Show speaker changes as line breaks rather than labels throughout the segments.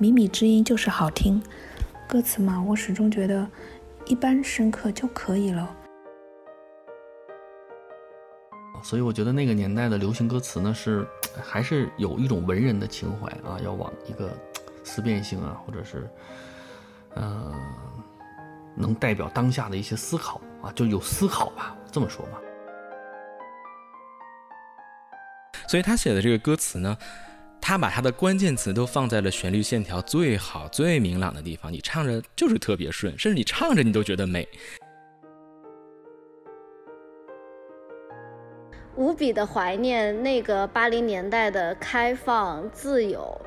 靡靡之音就是好听。歌词嘛，我始终觉得一般深刻就可以了。
所以我觉得那个年代的流行歌词呢，是 还是有一种文人的情怀啊，要往一个思辨性啊，或者是呃，能代表当下的一些思考啊，就有思考吧，这么说吧。
所以他写的这个歌词呢，他把他的关键词都放在了旋律线条最好、最明朗的地方，你唱着就是特别顺，甚至你唱着你都觉得美。
无比的怀念那个八零年代的开放自由，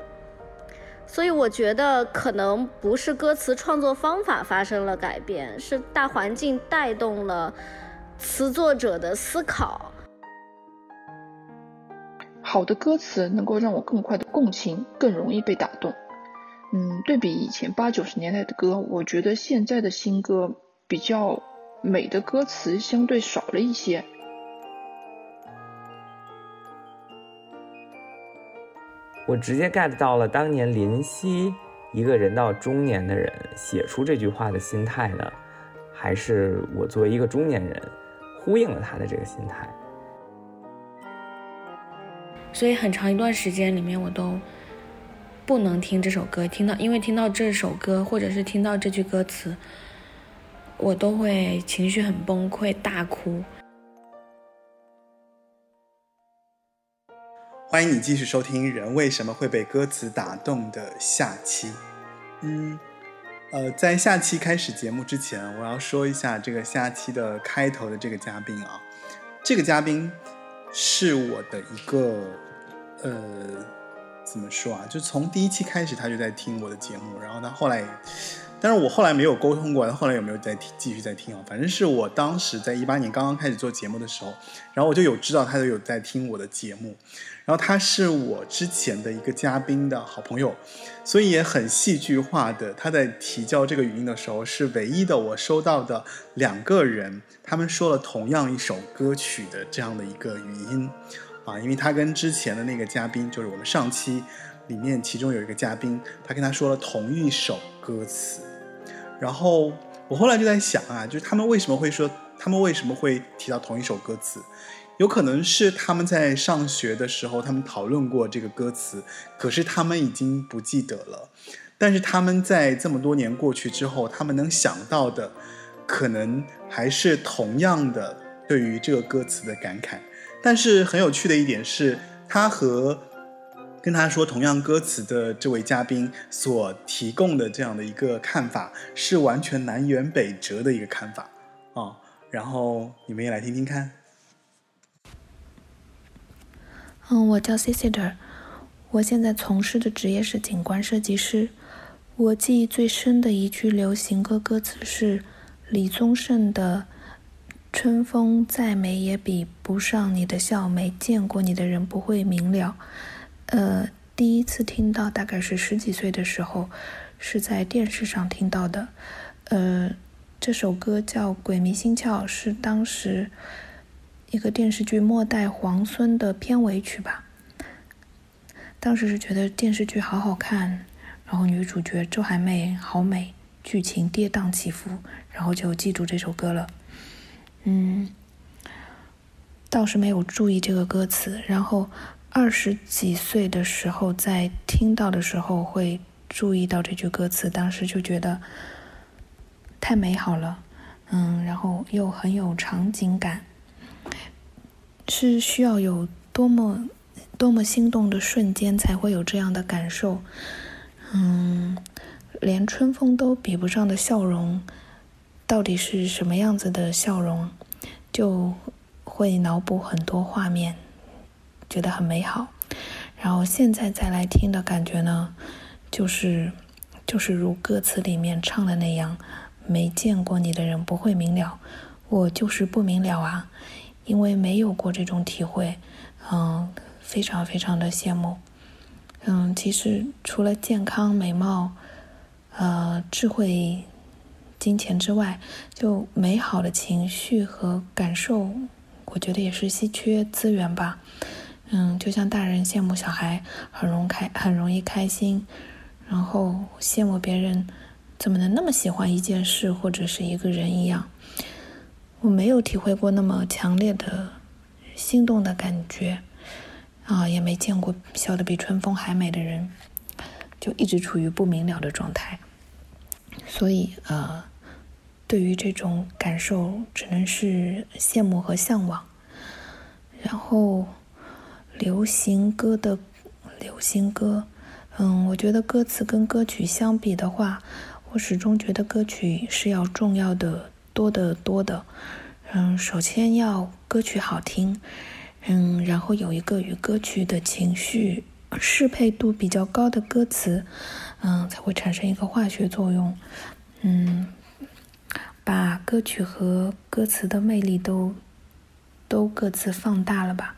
所以我觉得可能不是歌词创作方法发生了改变，是大环境带动了词作者的思考。
好的歌词能够让我更快的共情，更容易被打动。嗯，对比以前八九十年代的歌，我觉得现在的新歌比较美的歌词相对少了一些。
我直接 get 到了当年林夕一个人到中年的人写出这句话的心态呢，还是我作为一个中年人呼应了他的这个心态。
所以很长一段时间里面，我都不能听这首歌，听到因为听到这首歌或者是听到这句歌词，我都会情绪很崩溃，大哭。
欢迎你继续收听《人为什么会被歌词打动》的下期。嗯，呃，在下期开始节目之前，我要说一下这个下期的开头的这个嘉宾啊，这个嘉宾是我的一个呃，怎么说啊？就从第一期开始他就在听我的节目，然后他后来，但是我后来没有沟通过，他后来有没有在，继续在听啊？反正是我当时在一八年刚刚开始做节目的时候，然后我就有知道他都有在听我的节目。然后他是我之前的一个嘉宾的好朋友，所以也很戏剧化的。他在提交这个语音的时候，是唯一的我收到的两个人，他们说了同样一首歌曲的这样的一个语音，啊，因为他跟之前的那个嘉宾，就是我们上期里面其中有一个嘉宾，他跟他说了同一首歌词。然后我后来就在想啊，就是他们为什么会说，他们为什么会提到同一首歌词？有可能是他们在上学的时候，他们讨论过这个歌词，可是他们已经不记得了。但是他们在这么多年过去之后，他们能想到的，可能还是同样的对于这个歌词的感慨。但是很有趣的一点是，他和跟他说同样歌词的这位嘉宾所提供的这样的一个看法，是完全南辕北辙的一个看法啊。然后你们也来听听看。
嗯，我叫 c c i d e r 我现在从事的职业是景观设计师。我记忆最深的一句流行歌歌词是李宗盛的“春风再美也比不上你的笑，没见过你的人不会明了”。呃，第一次听到大概是十几岁的时候，是在电视上听到的。呃，这首歌叫《鬼迷心窍》，是当时。一个电视剧《末代皇孙》的片尾曲吧。当时是觉得电视剧好好看，然后女主角周海媚好美，剧情跌宕起伏，然后就记住这首歌了。嗯，倒是没有注意这个歌词，然后二十几岁的时候在听到的时候会注意到这句歌词，当时就觉得太美好了，嗯，然后又很有场景感。是需要有多么多么心动的瞬间才会有这样的感受，嗯，连春风都比不上的笑容，到底是什么样子的笑容，就会脑补很多画面，觉得很美好。然后现在再来听的感觉呢，就是就是如歌词里面唱的那样，没见过你的人不会明了，我就是不明了啊。因为没有过这种体会，嗯，非常非常的羡慕。嗯，其实除了健康、美貌、呃、智慧、金钱之外，就美好的情绪和感受，我觉得也是稀缺资源吧。嗯，就像大人羡慕小孩很容开很容易开心，然后羡慕别人怎么能那么喜欢一件事或者是一个人一样。我没有体会过那么强烈的心动的感觉，啊，也没见过笑得比春风还美的人，就一直处于不明了的状态。所以，呃，对于这种感受，只能是羡慕和向往。然后，流行歌的流行歌，嗯，我觉得歌词跟歌曲相比的话，我始终觉得歌曲是要重要的多得多的。嗯，首先要歌曲好听，嗯，然后有一个与歌曲的情绪适配度比较高的歌词，嗯，才会产生一个化学作用，嗯，把歌曲和歌词的魅力都。都各自放大了吧？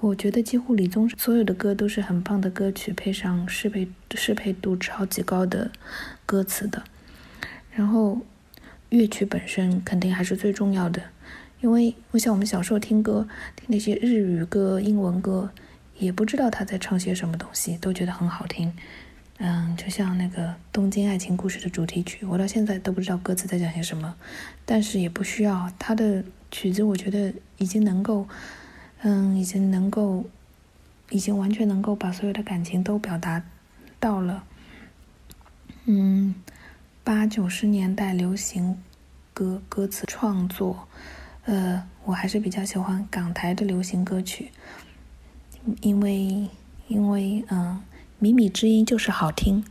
我觉得几乎李宗盛所有的歌都是很棒的歌曲，配上适配适配度超级高的歌词的。然后乐曲本身肯定还是最重要的，因为我想我们小时候听歌，听那些日语歌、英文歌，也不知道他在唱些什么东西，都觉得很好听。嗯，就像那个《东京爱情故事》的主题曲，我到现在都不知道歌词在讲些什么，但是也不需要他的。曲子我觉得已经能够，嗯，已经能够，已经完全能够把所有的感情都表达到了。嗯，八九十年代流行歌歌词创作，呃，我还是比较喜欢港台的流行歌曲，因为因为嗯，靡靡之音就是好听，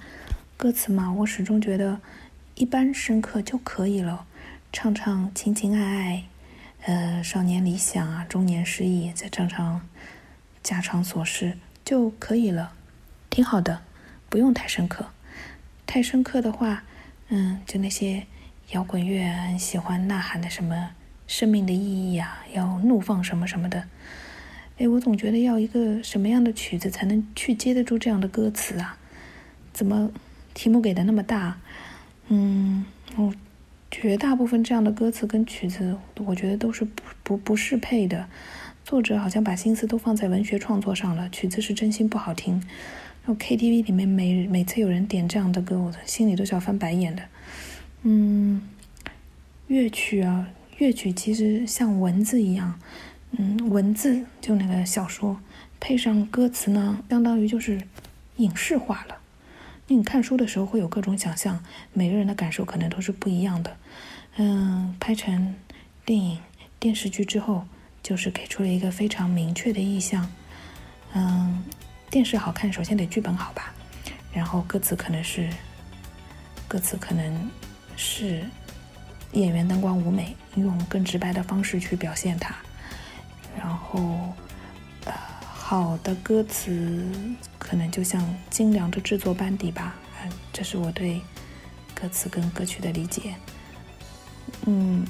歌词嘛，我始终觉得一般深刻就可以了，唱唱情情爱爱。呃，少年理想啊，中年失意，再唱唱家常琐事就可以了，挺好的，不用太深刻。太深刻的话，嗯，就那些摇滚乐喜欢呐喊的什么生命的意义啊，要怒放什么什么的。哎，我总觉得要一个什么样的曲子才能去接得住这样的歌词啊？怎么题目给的那么大？嗯，我。绝大部分这样的歌词跟曲子，我觉得都是不不不适配的。作者好像把心思都放在文学创作上了，曲子是真心不好听。然后 KTV 里面每每次有人点这样的歌，我心里都是要翻白眼的。嗯，乐曲啊，乐曲其实像文字一样，嗯，文字就那个小说配上歌词呢，相当于就是影视化了。你看书的时候会有各种想象，每个人的感受可能都是不一样的。嗯，拍成电影、电视剧之后，就是给出了一个非常明确的意向。嗯，电视好看，首先得剧本好吧，然后歌词可能是，歌词可能是演员灯光舞美，用更直白的方式去表现它。然后，呃，好的歌词可能就像精良的制作班底吧。嗯，这是我对歌词跟歌曲的理解。嗯，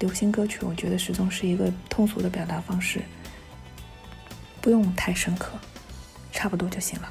流行歌曲我觉得始终是一个通俗的表达方式，不用太深刻，差不多就行了。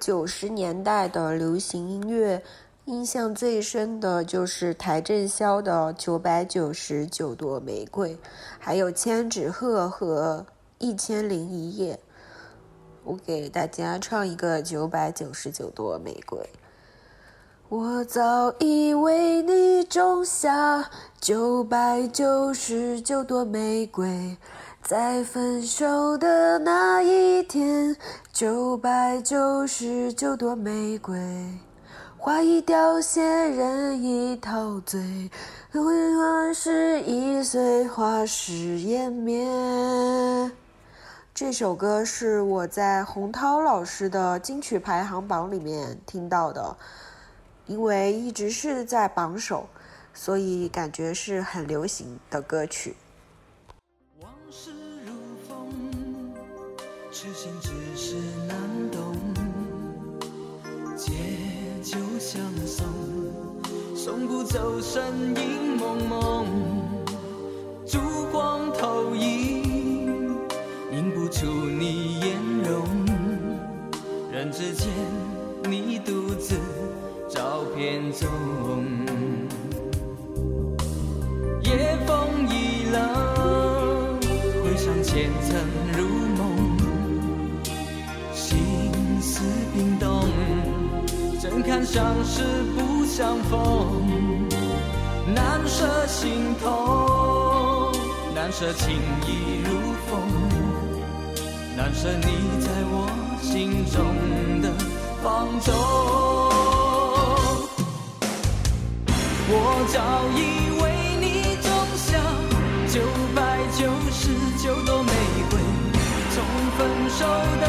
九十年代的流行音乐，印象最深的就是邰正宵的《九百九十九朵玫瑰》，还有千纸鹤和《一千零一夜》。我给大家唱一个《九百九十九朵玫瑰》。我早已为你种下九百九十九朵玫瑰。在分手的那一天，九百九十九朵玫瑰，花已凋谢，人已陶醉，往事已随花事湮灭。这首歌是我在洪涛老师的金曲排行榜里面听到的，因为一直是在榜首，所以感觉是很流行的歌曲。
痴心只是难懂。借酒相送，送不走身影蒙蒙。烛光投影，映不出你颜容。人只见，你独自照片中。夜风已冷，回想前尘怎堪相识不相逢？难舍心痛，难舍情意如风，难舍你在我心中的放纵。我早已为你种下九百九十九朵玫瑰，从分手的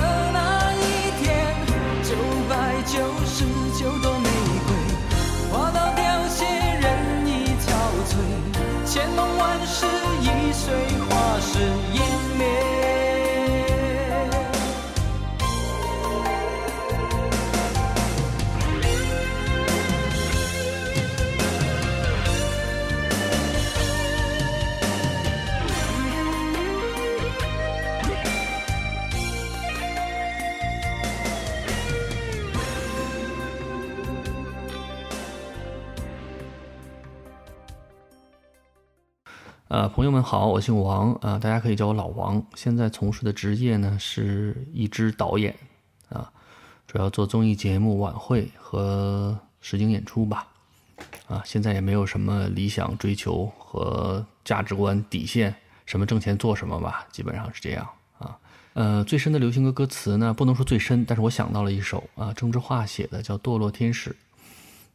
呃，朋友们好，我姓王啊、大家可以叫我老王。现在从事的职业呢是一支导演啊，主要做综艺节目、晚会和实景演出吧。啊，现在也没有什么理想追求和价值观底线，什么挣钱做什么吧，基本上是这样啊。呃，最深的流行歌歌词呢，不能说最深，但是我想到了一首啊，郑智化写的叫《堕落天使》，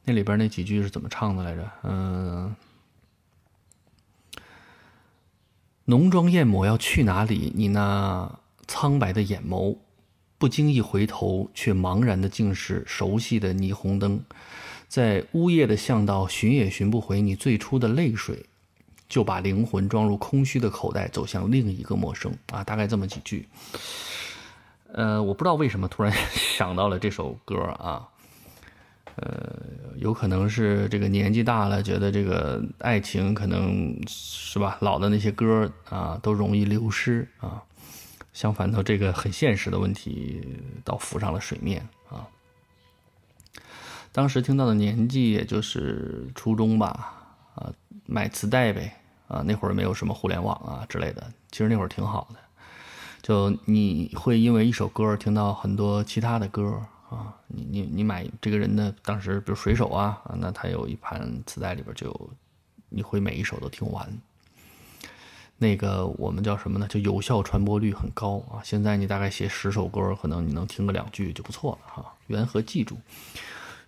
那里边那几句是怎么唱的来着？嗯、浓妆艳抹要去哪里？你那苍白的眼眸，不经意回头，却茫然的竟是熟悉的霓虹灯，在呜咽的巷道寻也寻不回你最初的泪水，就把灵魂装入空虚的口袋，走向另一个陌生啊！大概这么几句。呃，我不知道为什么突然想到了这首歌啊。呃，有可能是这个年纪大了，觉得这个爱情可能是吧，老的那些歌啊都容易流失啊。相反的，这个很现实的问题倒浮上了水面啊。当时听到的年纪也就是初中吧，啊，买磁带呗，啊，那会儿没有什么互联网啊之类的，其实那会儿挺好的。就你会因为一首歌听到很多其他的歌啊，你你你买这个人的当时比如水手啊啊，那他有一盘磁带里边就，你会每一首都听完。那个我们叫什么呢？就有效传播率很高啊。现在你大概写十首歌，可能你能听个两句就不错了哈。缘和记住，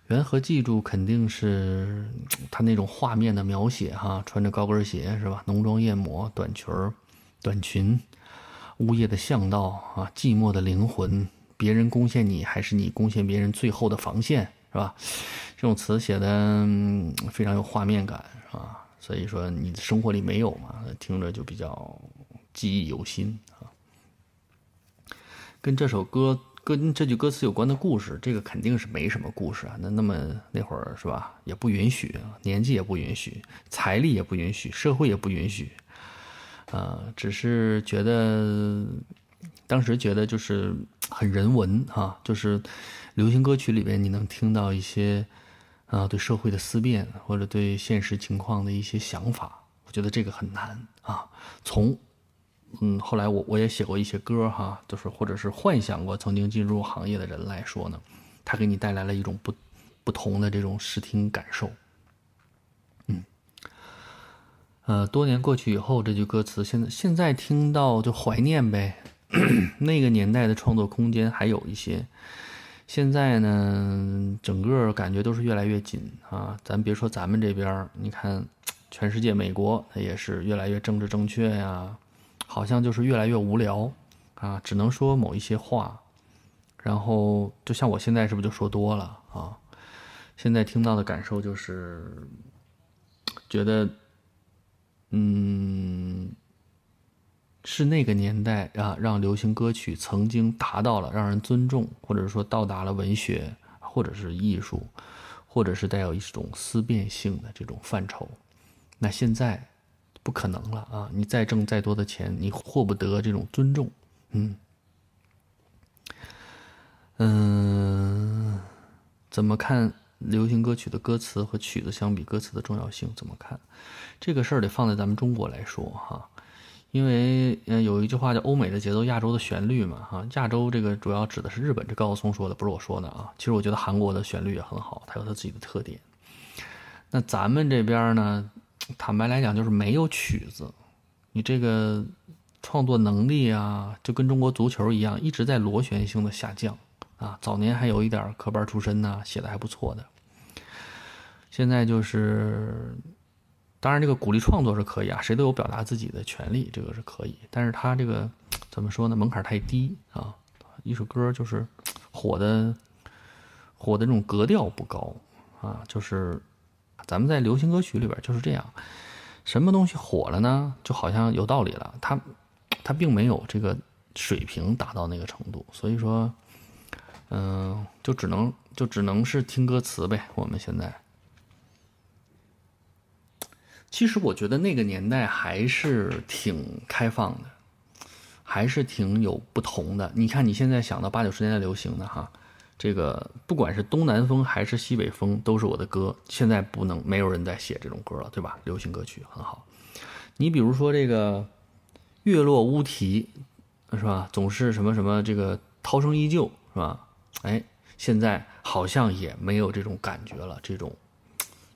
缘和记住肯定是他那种画面的描写哈，穿着高跟鞋是吧？浓妆艳抹，短裙儿、短裙，呜咽的巷道啊，寂寞的灵魂。别人攻陷你，还是你攻陷别人最后的防线，是吧？这种词写的、非常有画面感，是吧？所以说你的生活里没有嘛，听着就比较记忆犹新啊。跟这首歌、跟这句歌词有关的故事，这个肯定是没什么故事啊。那那么那会儿是吧，也不允许，年纪也不允许，财力也不允许，社会也不允许，啊，只是觉得。当时觉得就是很人文哈、就是流行歌曲里边你能听到一些啊对社会的思辨或者对现实情况的一些想法，我觉得这个很难啊。从嗯后来我我也写过一些歌哈、就是或者是幻想过曾经进入行业的人来说呢，他给你带来了一种不不同的这种视听感受。嗯，呃，多年过去以后，这句歌词现在现在听到就怀念呗。那个年代的创作空间还有一些，现在呢，整个感觉都是越来越紧啊。咱别说咱们这边，你看，全世界美国它也是越来越政治正确呀，好像就是越来越无聊啊，只能说某一些话。然后就像我现在是不是就说多了啊？现在听到的感受就是觉得。嗯，是那个年代啊，让流行歌曲曾经达到了让人尊重，或者说到达了文学，或者是艺术，或者是带有一种思辨性的这种范畴。那现在不可能了啊！你再挣再多的钱，你获不得这种尊重。嗯嗯，怎么看？流行歌曲的歌词和曲子相比，歌词的重要性怎么看？这个事儿得放在咱们中国来说哈，因为嗯有一句话叫“欧美的节奏，亚洲的旋律”嘛哈。亚洲这个主要指的是日本，这高松说的，不是我说的啊。其实我觉得韩国的旋律也很好，它有它自己的特点。那咱们这边呢，坦白来讲就是没有曲子，你这个创作能力啊，就跟中国足球一样，一直在螺旋性的下降。啊，早年还有一点科班出身呢，写的还不错的。现在就是，当然这个鼓励创作是可以啊，谁都有表达自己的权利，这个是可以。但是他这个怎么说呢？门槛太低啊！一首歌就是火的，火的这种格调不高啊。就是咱们在流行歌曲里边就是这样，什么东西火了呢？就好像有道理了，它它并没有这个水平达到那个程度，所以说。嗯，就只能就只能是听歌词呗。我们现在，其实我觉得那个年代还是挺开放的，还是挺有不同的。你看，你现在想到八九十年代流行的哈，这个不管是东南风还是西北风，都是我的歌。现在不能没有人在写这种歌了，对吧？流行歌曲很好。你比如说这个月落乌啼，是吧？总是什么什么这个涛声依旧，是吧？哎，现在好像也没有这种感觉了，这种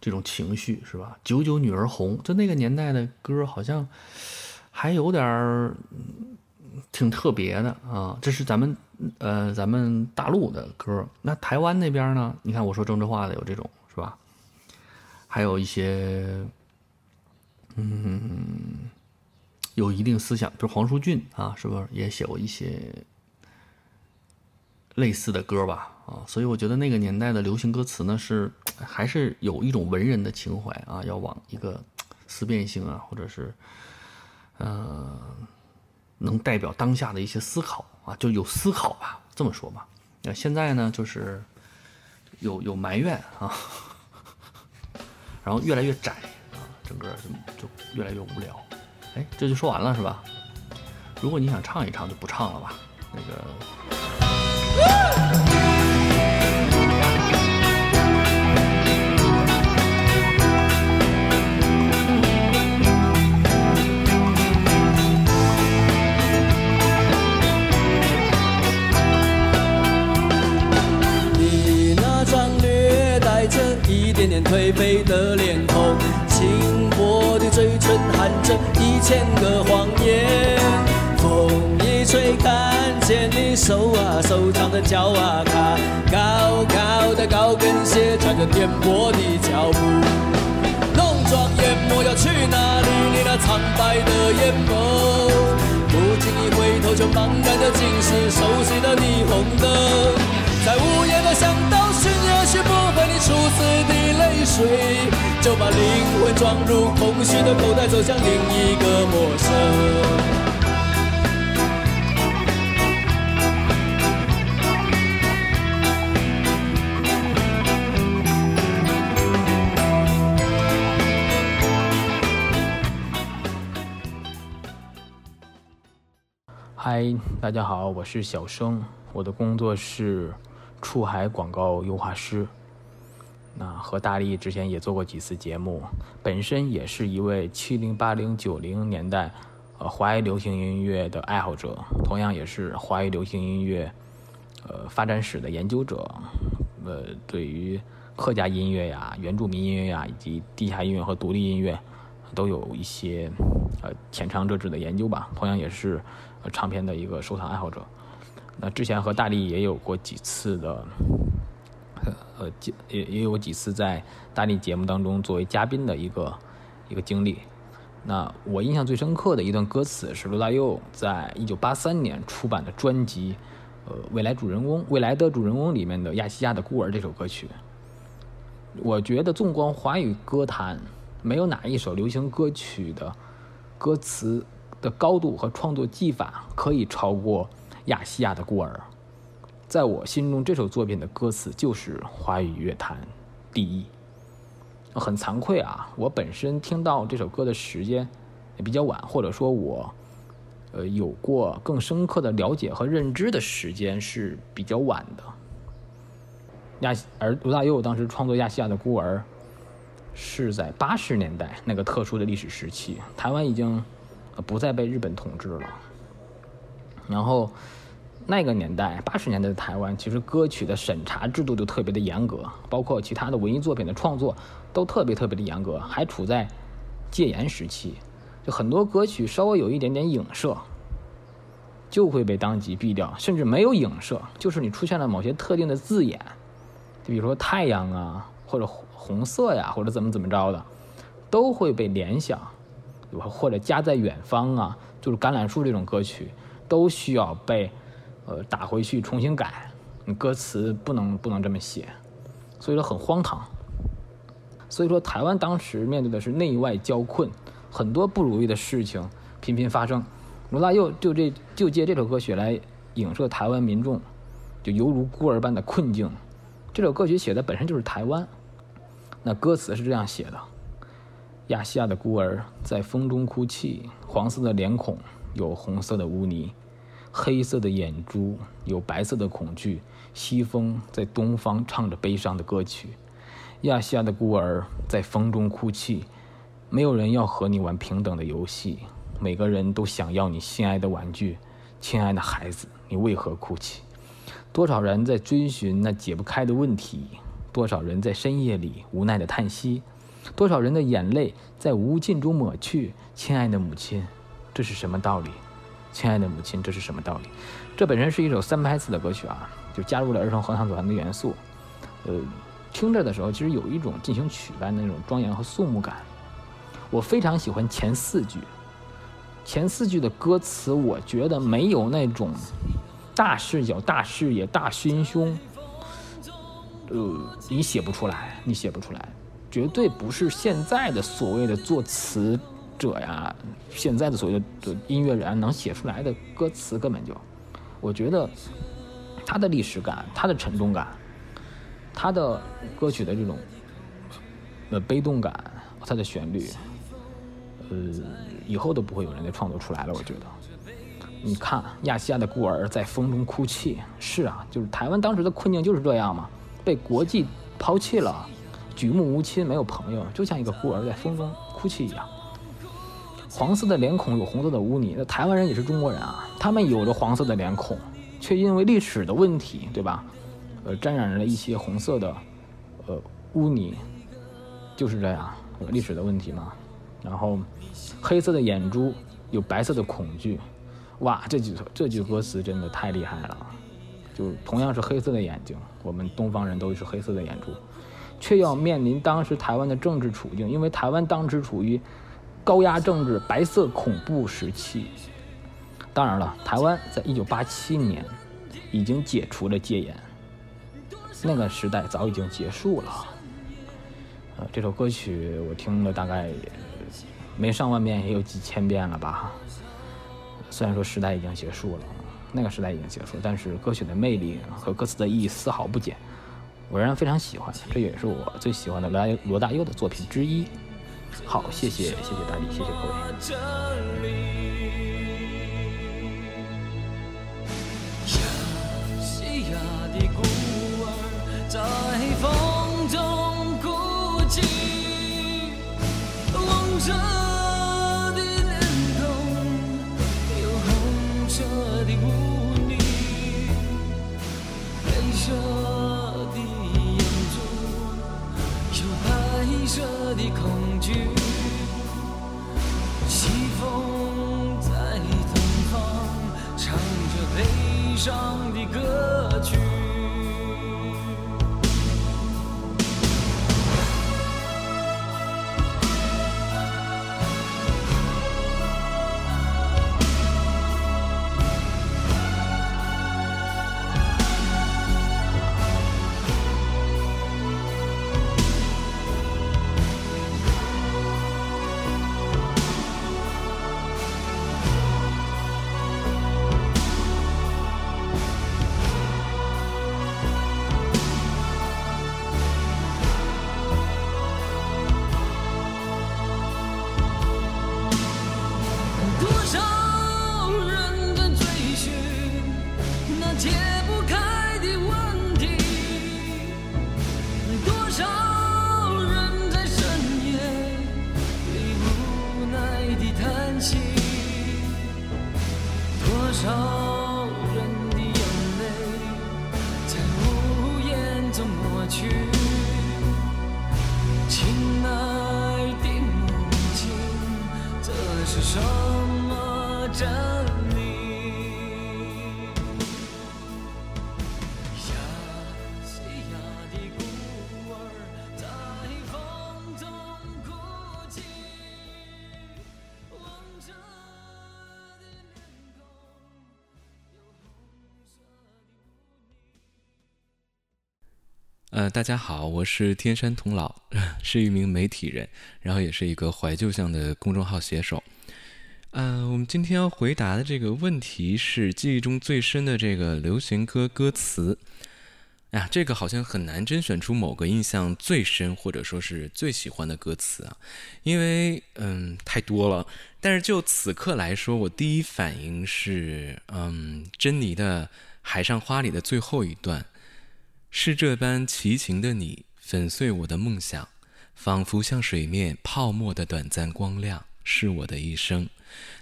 这种情绪是吧？九九女儿红，就那个年代的歌，好像还有点儿挺特别的啊。这是咱们呃咱们大陆的歌，那台湾那边呢？你看我说政治化的有这种是吧？还有一些嗯有一定思想，比如黄舒骏啊，是不是也写过一些？类似的歌吧，啊，所以我觉得那个年代的流行歌词呢，是还是有一种文人的情怀啊，要往一个思辨性啊，或者是，呃，能代表当下的一些思考啊，就有思考吧，这么说吧。那现在呢，就是有有埋怨啊，然后越来越窄啊，整个就就越来越无聊。哎，这就说完了是吧？如果你想唱一唱，就不唱了吧，那个。
一点点颓废的脸孔，轻薄的嘴唇含着一千个谎言，风一吹看。见你手啊手长的脚啊，看高高的高跟鞋踩着颠簸的脚步，浓妆艳抹要去哪里？你那苍白的眼眸，不经意回头就茫然的尽是熟悉的霓虹灯，在午夜的巷道寻也许不回你初次的泪水，就把灵魂装入空虚的口袋，走向另一个陌生。
嗨，大家好，我是小生，我的工作是出海广告优化师。那和大力之前也做过几次节目，本身也是一位七零八零九零年代呃华语流行音乐的爱好者，同样也是华语流行音乐呃发展史的研究者。呃，对于客家音乐呀、原住民音乐呀以及地下音乐和独立音乐，都有一些呃浅尝辄止的研究吧，同样也是呃唱片的一个收藏爱好者。那之前和大力也有过几次的，呃也也有几次在大力节目当中作为嘉宾的一个一个经历。那我印象最深刻的一段歌词是罗大佑在一九八三年出版的专辑，呃，未来主人公未来的主人公里面的《亚细亚的孤儿》这首歌曲。我觉得纵观华语歌坛，没有哪一首流行歌曲的歌词的高度和创作技法可以超过《亚细亚的孤儿》。在我心中，这首作品的歌词就是华语乐坛第一。很惭愧啊，我本身听到这首歌的时间也比较晚，或者说我呃有过更深刻的了解和认知的时间是比较晚的。亚而罗大佑当时创作《亚细亚的孤儿》是在八十年代那个特殊的历史时期，台湾已经不再被日本统治了。然后那个年代，八十年代的台湾，其实歌曲的审查制度就特别的严格，包括其他的文艺作品的创作。都特别特别的严格，还处在戒严时期，就很多歌曲稍微有一点点影射，就会被当即毙掉，甚至没有影射，就是你出现了某些特定的字眼，就比如说太阳啊，或者红色呀，或者怎么怎么着的，都会被联想，或者家在远方啊，就是橄榄树这种歌曲，都需要被呃打回去重新改，你歌词不能不能这么写，所以说很荒唐。所以说，台湾当时面对的是内外交困，很多不如意的事情频频发生。罗大佑就这就借这首歌曲来影射台湾民众，就犹如孤儿般的困境。这首歌曲写的本身就是台湾，那歌词是这样写的：亚细亚的孤儿在风中哭泣，黄色的脸孔有红色的污泥，黑色的眼珠有白色的恐惧。西风在东方唱着悲伤的歌曲。亚细亚的孤儿在风中哭泣，没有人要和你玩平等的游戏，每个人都想要你心爱的玩具。亲爱的孩子，你为何哭泣？多少人在追寻那解不开的问题？多少人在深夜里无奈的叹息？多少人的眼泪在无尽中抹去？亲爱的母亲，这是什么道理？亲爱的母亲，这是什么道理？这本身是一首三拍子的歌曲啊，就加入了儿童合唱团的元素，呃。听着的时候，其实有一种进行曲般的那种庄严和肃穆感。我非常喜欢前四句，前四句的歌词，我觉得没有那种大视角、大视野、大心胸，呃，你写不出来，你写不出来，绝对不是现在的所谓的作词者呀，现在的所谓的音乐人能写出来的歌词，根本就，我觉得他的历史感，他的沉重感。他的歌曲的这种呃悲动感，他的旋律，呃，以后都不会有人再创作出来了。我觉得，你看亚细亚的孤儿在风中哭泣，是啊，就是台湾当时的困境就是这样嘛，被国际抛弃了，举目无亲，没有朋友，就像一个孤儿在风中哭泣一样。黄色的脸孔有红色的污泥，那台湾人也是中国人啊，他们有着黄色的脸孔，却因为历史的问题，对吧？呃，沾染了一些红色的，呃，污泥，就是这样，历史的问题嘛。然后，黑色的眼珠有白色的恐惧，哇，这句这句歌词真的太厉害了。就同样是黑色的眼睛，我们东方人都是黑色的眼珠，却要面临当时台湾的政治处境，因为台湾当时处于高压政治、白色恐怖时期。当然了，台湾在一九八七年已经解除了戒严。那个时代早已经结束了。呃，这首歌曲我听了大概没上万遍，也有几千遍了吧。虽然说时代已经结束了，那个时代已经结束，但是歌曲的魅力和歌词的意义丝毫不减，我仍然非常喜欢。这也是我最喜欢的罗大罗大佑的作品之一。好，谢谢，谢谢大力，谢谢各位。上的
歌曲。
大家好，我是天山童姥，是一名媒体人，然后也是一个怀旧向的公众号写手。呃，我们今天要回答的这个问题是记忆中最深的这个流行歌歌词。哎呀，这个好像很难甄选出某个印象最深或者说是最喜欢的歌词啊，因为嗯太多了。但是就此刻来说，我第一反应是嗯珍妮的《海上花》里的最后一段。是这般奇情的你，粉碎我的梦想，仿佛像水面泡沫的短暂光亮，是我的一生。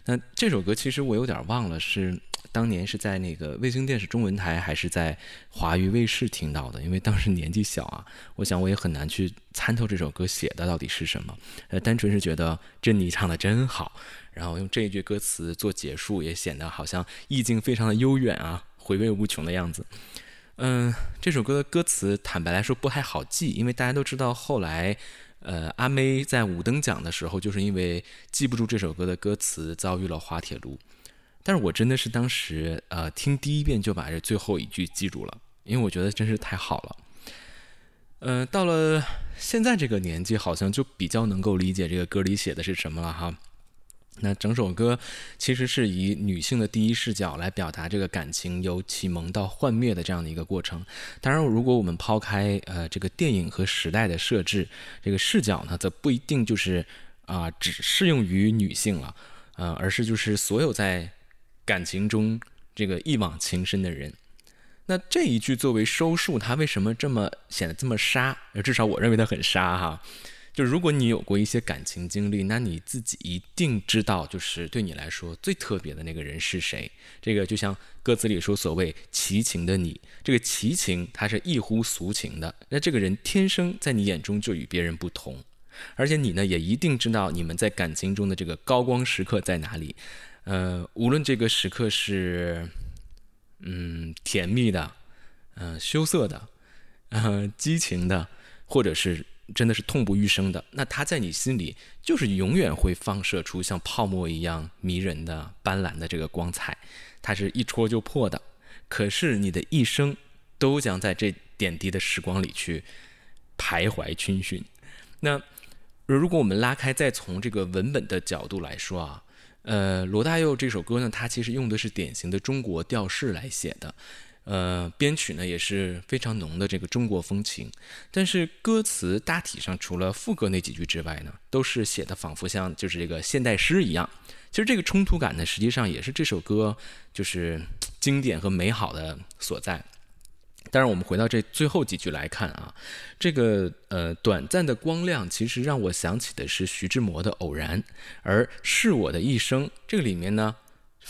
那这首歌其实我有点忘了，是当年是在那个卫星电视中文台，还是在华娱卫视听到的？因为当时年纪小啊，我想我也很难去参透这首歌写的到底是什么。呃，单纯是觉得珍妮唱的真好，然后用这一句歌词做结束，也显得好像意境非常的悠远啊，回味无穷的样子。嗯，这首歌的歌词坦白来说不太好记，因为大家都知道后来，呃，阿妹在五等奖的时候，就是因为记不住这首歌的歌词，遭遇了滑铁卢。但是我真的是当时呃听第一遍就把这最后一句记住了，因为我觉得真是太好了。呃，到了现在这个年纪，好像就比较能够理解这个歌里写的是什么了哈。那整首歌其实是以女性的第一视角来表达这个感情由启蒙到幻灭的这样的一个过程。当然，如果我们抛开呃这个电影和时代的设置，这个视角呢，则不一定就是啊、只适用于女性了，呃，而是就是所有在感情中这个一往情深的人。那这一句作为收束，它为什么这么显得这么杀？至少我认为它很杀哈。如果你有过一些感情经历，那你自己一定知道，就是对你来说最特别的那个人是谁。这个就像歌词里说，所谓奇情的你，这个奇情它是异乎俗情的。那这个人天生在你眼中就与别人不同，而且你呢也一定知道你们在感情中的这个高光时刻在哪里。呃，无论这个时刻是嗯甜蜜的，嗯、羞涩的，呃激情的，或者是。真的是痛不欲生的，那它在你心里就是永远会放射出像泡沫一样迷人的斑斓的这个光彩，它是一戳就破的。可是你的一生都将在这点滴的时光里去徘徊逡巡。那如果我们拉开，再从这个文本的角度来说啊，呃，罗大佑这首歌呢，它其实用的是典型的中国调式来写的。呃，编曲呢也是非常浓的这个中国风情，但是歌词大体上除了副歌那几句之外呢，都是写的仿佛像就是这个现代诗一样。其实这个冲突感呢，实际上也是这首歌就是经典和美好的所在。当然，我们回到这最后几句来看啊，这个呃短暂的光亮，其实让我想起的是徐志摩的《偶然》，而是我的一生这个里面呢。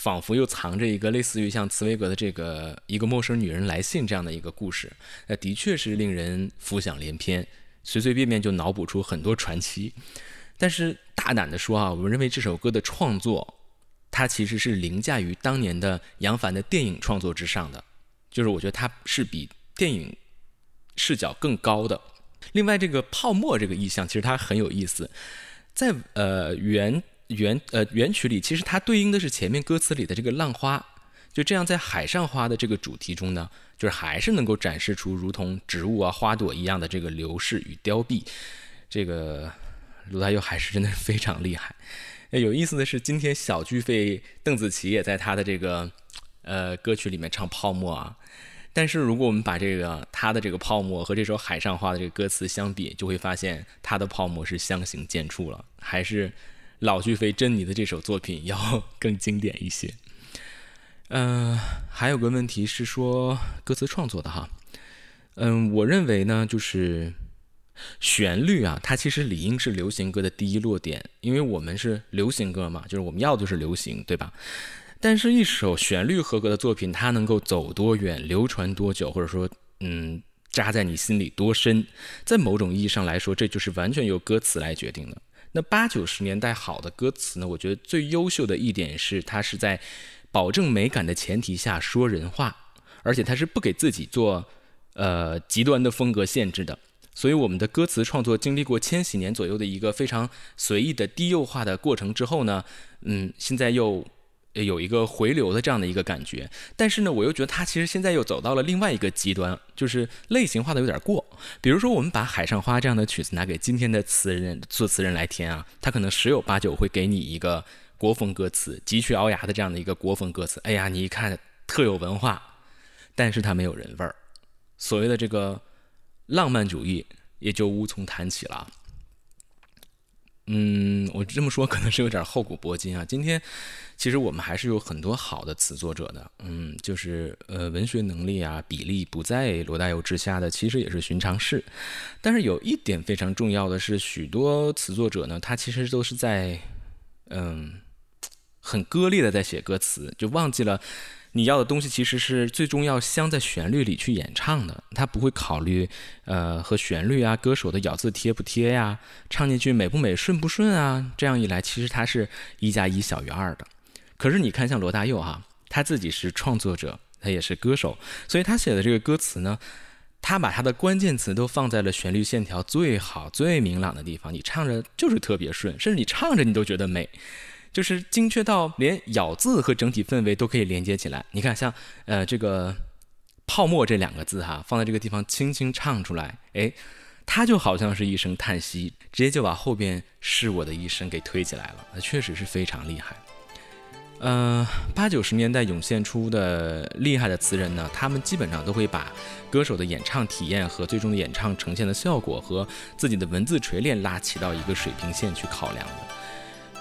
仿佛又藏着一个类似于像茨威格的这个一个陌生女人来信这样的一个故事，那的确是令人浮想联翩，随随便便就脑补出很多传奇。但是大胆的说啊，我认为这首歌的创作它其实是凌驾于当年的杨凡的电影创作之上的，就是我觉得它是比电影视角更高的。另外，这个泡沫这个意象其实它很有意思，在呃原原呃原曲里，其实它对应的是前面歌词里的这个浪花。就这样，在海上花的这个主题中呢，就是还是能够展示出如同植物啊、花朵一样的这个流逝与凋敝。这个罗大佑还是真的非常厉害。有意思的是，今天小巨肺邓紫棋也在他的这个呃歌曲里面唱泡沫啊。但是如果我们把这个他的这个泡沫和这首海上花的这个歌词相比，就会发现他的泡沫是相形见绌了，还是老巨肺珍妮的这首作品要更经典一些。嗯，还有个问题是说歌词创作的哈，嗯，我认为呢，就是旋律啊，它其实理应是流行歌的第一落点，因为我们是流行歌嘛，就是我们要的就是流行，对吧？但是，一首旋律合格的作品，它能够走多远、流传多久，或者说，嗯，扎在你心里多深，在某种意义上来说，这就是完全由歌词来决定的。那八九十年代好的歌词呢？我觉得最优秀的一点是，它是在。保证美感的前提下说人话，而且它是不给自己做呃极端的风格限制的，所以我们的歌词创作经历过千禧年左右的一个非常随意的低幼化的过程之后呢，嗯，现在又有一个回流的这样的一个感觉。但是呢，我又觉得他其实现在又走到了另外一个极端，就是类型化的有点过。比如说，我们把《海上花》这样的曲子拿给今天的词人作词人来填啊，他可能十有八九会给你一个。国风歌词，极具鳌牙的这样的一个国风歌词，哎呀，你一看特有文化，但是它没有人味儿，所谓的这个浪漫主义也就无从谈起了。嗯，我这么说可能是有点厚古薄今啊。今天其实我们还是有很多好的词作者的，嗯，就是呃文学能力啊比例不在罗大佑之下的，其实也是寻常事。但是有一点非常重要的是，许多词作者呢，他其实都是在嗯。很割裂的在写歌词，就忘记了你要的东西其实是最终要镶在旋律里去演唱的。他不会考虑呃和旋律啊、歌手的咬字贴不贴呀、唱进去美不美、顺不顺啊。这样一来，其实他是一加一小于二的。可是你看，像罗大佑哈，他自己是创作者，他也是歌手，所以他写的这个歌词呢，他把他的关键词都放在了旋律线条最好、最明朗的地方，你唱着就是特别顺，甚至你唱着你都觉得美。就是精确到连咬字和整体氛围都可以连接起来。你看，像呃这个“泡沫”这两个字哈，放在这个地方轻轻唱出来，哎，它就好像是一声叹息，直接就把后边是我的一生给推起来了。那确实是非常厉害。呃，八九十年代涌现出的厉害的词人呢，他们基本上都会把歌手的演唱体验和最终的演唱呈现的效果和自己的文字锤炼拉齐到一个水平线去考量的。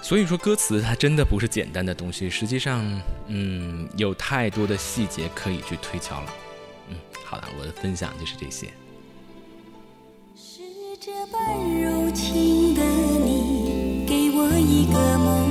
所以说，歌词它真的不是简单的东西，实际上，嗯，有太多的细节可以去推敲了。嗯，好的，我的分享就是这些。
是这般柔情的你，给我一个梦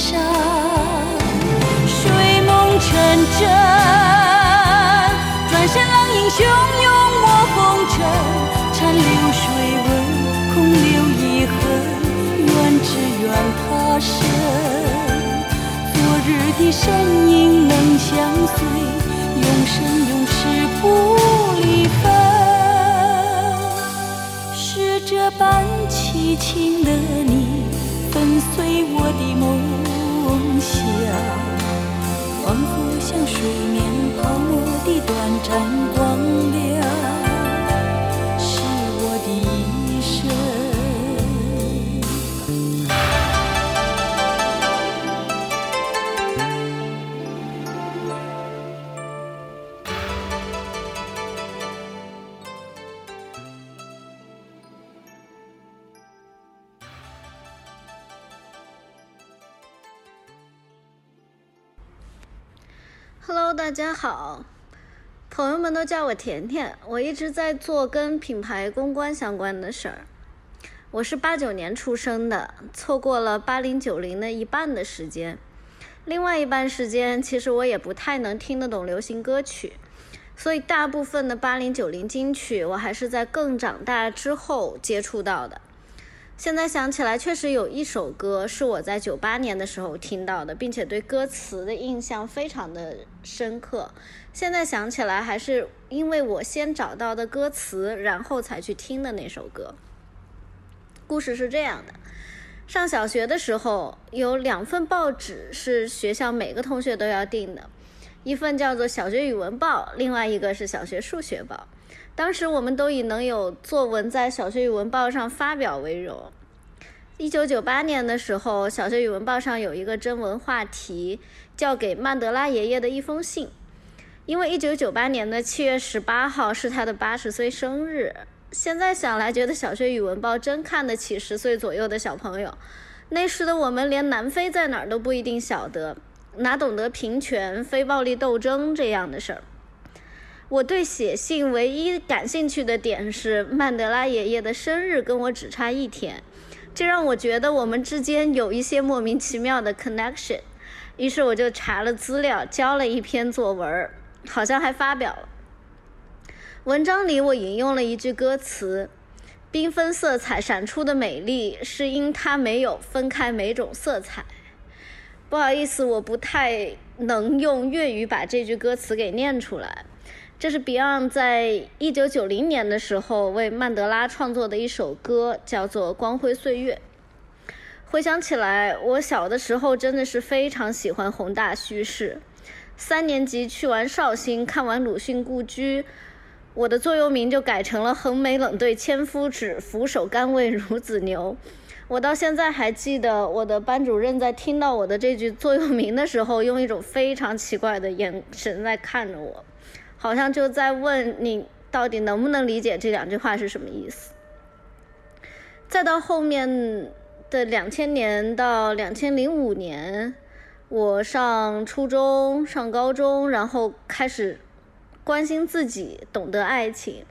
上，睡梦成真，转身浪影汹涌我风尘，残流水纹，空留遗恨，愿只愿他生。日的身影能相随，永生永世不离分。是这般凄情的你，粉碎我的梦像，仿佛像水面泡沫的短暂光亮。
大家好，朋友们都叫我甜甜。我一直在做跟品牌公关相关的事儿。我是八九年出生的，错过了八零九零的一半的时间。另外一半时间，其实我也不太能听得懂流行歌曲，所以大部分的八零九零金曲，我还是在更长大之后接触到的。现在想起来，确实有一首歌是我在九八年的时候听到的，并且对歌词的印象非常的深刻。现在想起来，还是因为我先找到的歌词，然后才去听的那首歌。故事是这样的：上小学的时候，有两份报纸是学校每个同学都要订的，一份叫做《小学语文报》，另外一个是《小学数学报》。当时我们都以能有作文在小学语文报上发表为荣。一九九八年的时候，小学语文报上有一个征文话题，叫给曼德拉爷爷的一封信。因为一九九八年的七月十八号是他的八十岁生日。现在想来，觉得小学语文报真看得起十岁左右的小朋友。那时的我们连南非在哪儿都不一定晓得，哪懂得平权、非暴力斗争这样的事儿。我对写信唯一感兴趣的点是曼德拉爷爷的生日跟我只差一天，这让我觉得我们之间有一些莫名其妙的 connection。于是我就查了资料，交了一篇作文，好像还发表了。文章里我引用了一句歌词：“缤纷色彩闪出的美丽，是因它没有分开每种色彩。”不好意思，我不太能用粤语把这句歌词给念出来。这是 Beyond 在一九九零年的时候为曼德拉创作的一首歌，叫做《光辉岁月》。回想起来，我小的时候真的是非常喜欢宏大叙事。三年级去完绍兴，看完鲁迅故居，我的座右铭就改成了“横眉冷对千夫指，俯首甘为孺子牛”。我到现在还记得，我的班主任在听到我的这句座右铭的时候，用一种非常奇怪的眼神在看着我。好像就在问你到底能不能理解这两句话是什么意思。再到后面的两千年到两千零五年，我上初中、上高中，然后开始关心自己，懂得爱情。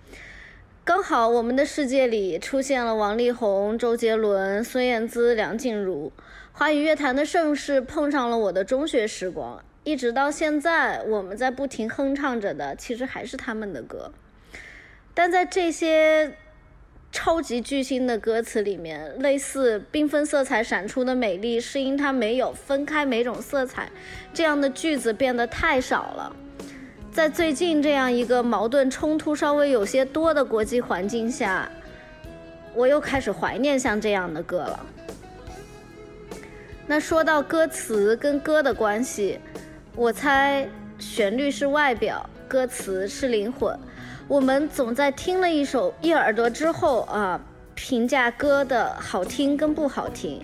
刚好我们的世界里出现了王力宏、周杰伦、孙燕姿、梁静茹，华语乐坛的盛世碰上了我的中学时光。一直到现在，我们在不停哼唱着的，其实还是他们的歌。但在这些超级巨星的歌词里面，类似“缤纷色彩闪出的美丽，是因它没有分开每种色彩”这样的句子变得太少了。在最近这样一个矛盾冲突稍微有些多的国际环境下，我又开始怀念像这样的歌了。那说到歌词跟歌的关系。我猜旋律是外表，歌词是灵魂。我们总在听了一首一耳朵之后啊，评价歌的好听跟不好听。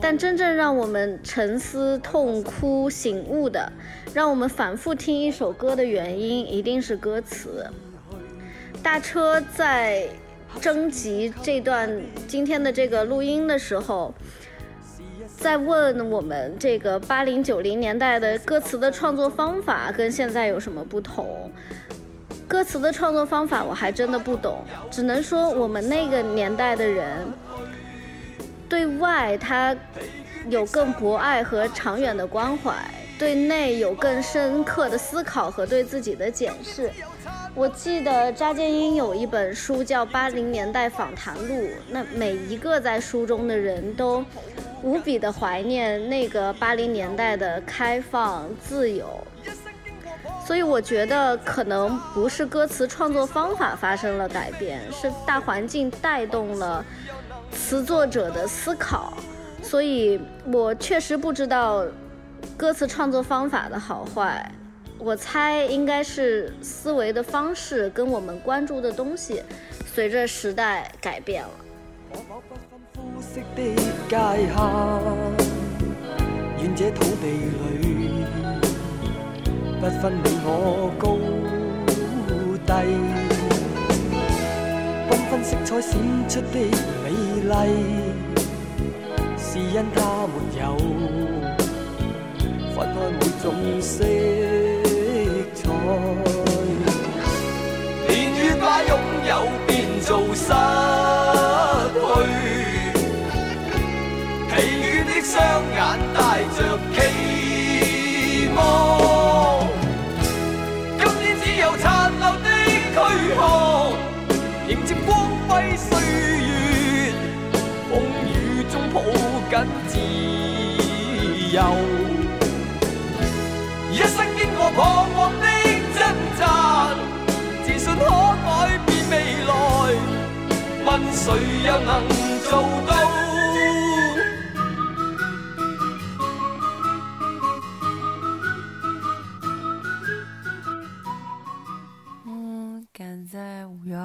但真正让我们沉思、痛哭、醒悟的，让我们反复听一首歌的原因，一定是歌词。大车在征集这段今天的这个录音的时候。在问我们这个八零九零年代的歌词的创作方法跟现在有什么不同？歌词的创作方法我还真的不懂，只能说我们那个年代的人对外他有更博爱和长远的关怀，对内有更深刻的思考和对自己的检视。我记得查建英有一本书叫《八零年代访谈录》，那每一个在书中的人都。无比的怀念那个八零年代的开放自由，所以我觉得可能不是歌词创作方法发生了改变，是大环境带动了词作者的思考。所以我确实不知道歌词创作方法的好坏，我猜应该是思维的方式跟我们关注的东西随着时代改变了。
色的界限，愿这土地里不分你我高低，缤纷色彩闪出的美丽，是因它没有
分开每种色彩。年月把拥有变做失双眼带着期望。今天只有残留的躯壳，迎接光辉岁月，风雨中抱紧自由。一生经过彷徨的挣扎，自信可改变未来，问谁又能做到？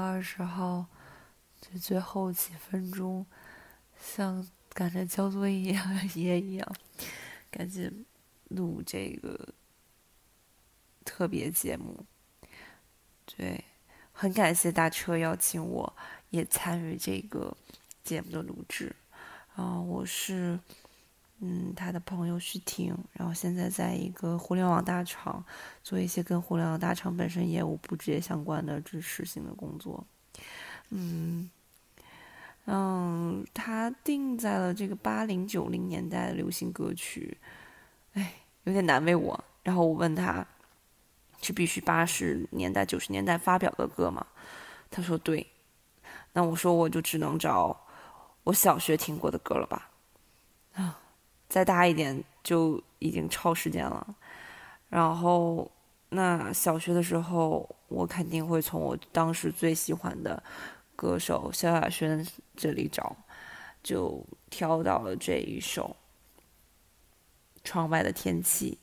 二十号这最后几分钟，像赶着交作业业一样，赶紧录这个特别节目。对，很感谢大车邀请我，也参与这个节目的录制。啊、我是嗯他的朋友徐婷，然后现在在一个互联网大厂做一些跟互联网大厂本身业务不直接相关的知识性的工作。嗯嗯，他定在了这个八零九零年代的流行歌曲，哎，有点难为我。然后我问他，是必须八十年代九十年代发表的歌吗？他说对。那我说我就只能找我小学听过的歌了吧。啊，再大一点就已经超时间了。然后，那小学的时候，我肯定会从我当时最喜欢的歌手萧亚轩这里找，就挑到了这一首《窗外的天气》。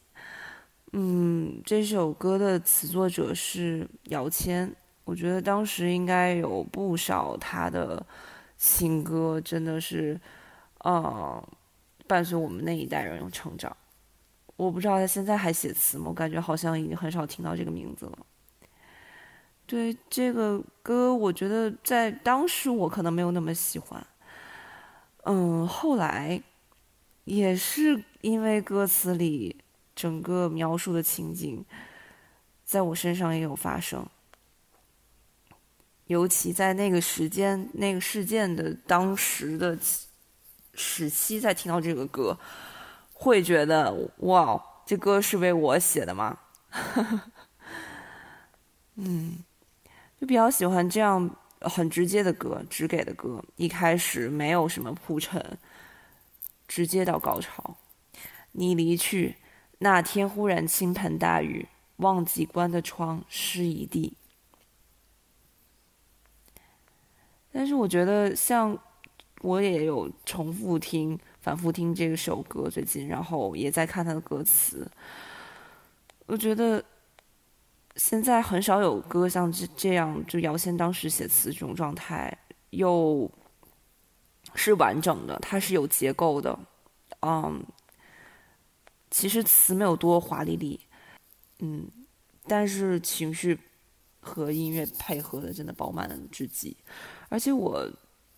嗯，这首歌的词作者是姚谦，我觉得当时应该有不少他的情歌，真的是，嗯，伴随我们那一代人成长。我不知道他现在还写词吗？我感觉好像已经很少听到这个名字了。对这个歌，我觉得在当时我可能没有那么喜欢。嗯，后来也是因为歌词里整个描述的情景，在我身上也有发生。尤其在那个时间、那个事件的当时的时期，在听到这个歌，会觉得哇，这歌是为我写的吗？嗯，就比较喜欢这样很直接的歌，直给的歌，一开始没有什么铺陈，直接到高潮。你离去那天，忽然倾盆大雨，忘记关的窗湿一地。但是我觉得，像我也有重复听、反复听这首歌，最近，然后也在看它的歌词。我觉得现在很少有歌像这这样，就姚谦当时写词这种状态，又是完整的，它是有结构的，嗯，其实词没有多华丽丽，嗯，但是情绪和音乐配合的真的饱满至极。而且我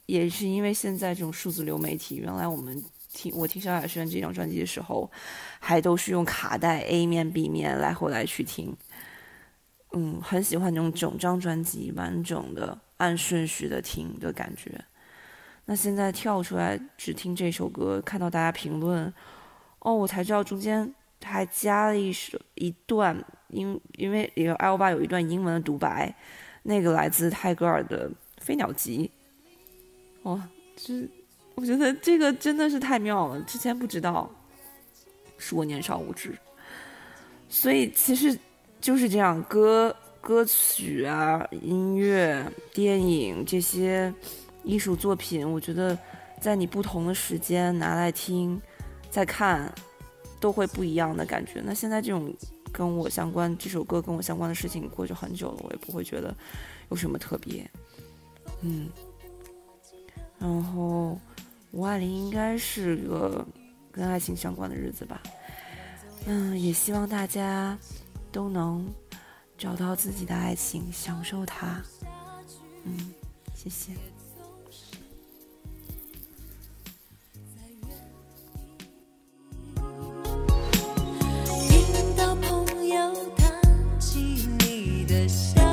也是因为现在这种数字流媒体，原来我们听我听萧亚轩这张专辑的时候，还都是用卡带 A 面 B 面来回来去听，嗯，很喜欢那种整张专辑完整的按顺序的听的感觉。那现在跳出来只听这首歌，看到大家评论，哦，我才知道中间还加了一首一段英，因为里头 L 八有一段英文的独白，那个来自泰戈尔的。飞鸟集，哇，这我觉得这个真的是太妙了，之前不知道，是我年少无知。所以其实就是这样，歌歌曲啊、音乐、电影这些艺术作品，我觉得在你不同的时间拿来听、再看，都会不一样的感觉。那现在这种跟我相关，这首歌跟我相关的事情过去很久了，我也不会觉得有什么特别。嗯，然后五二零应该是个跟爱情相关的日子吧。嗯，也希望大家都能找到自己的爱情，享受它。嗯，谢谢。
朋友，记你的
笑。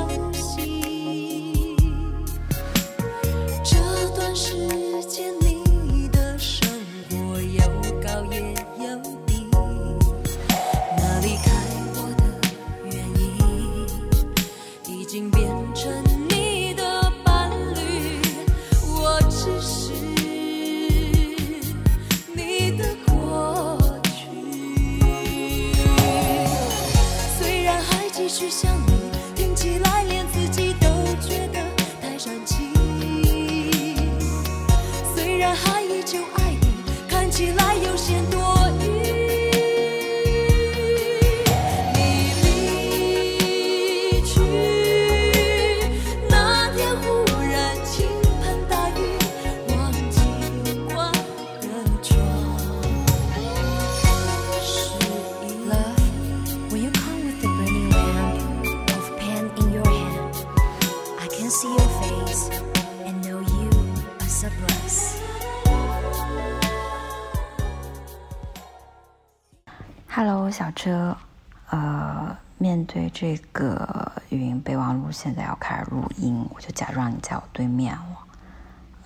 对这个语音备忘录，现在要开始录音，我就假装你在我对面了。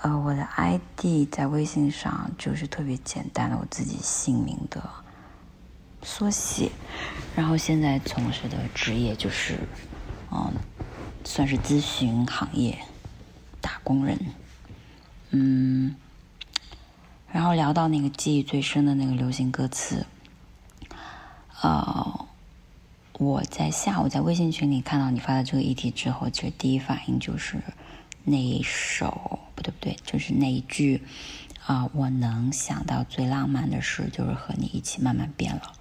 呃，我的 ID 在微信上就是特别简单的我自己姓名的缩写，然后现在从事的职业就是，嗯，算是咨询行业打工人，嗯，然后聊到那个记忆最深的那个流行歌词。呃，我在下午在微信群里看到你发的这个议题之后，其实第一反应就是那一首不对不对，就是那一句啊、我能想到最浪漫的事就是和你一起慢慢变老，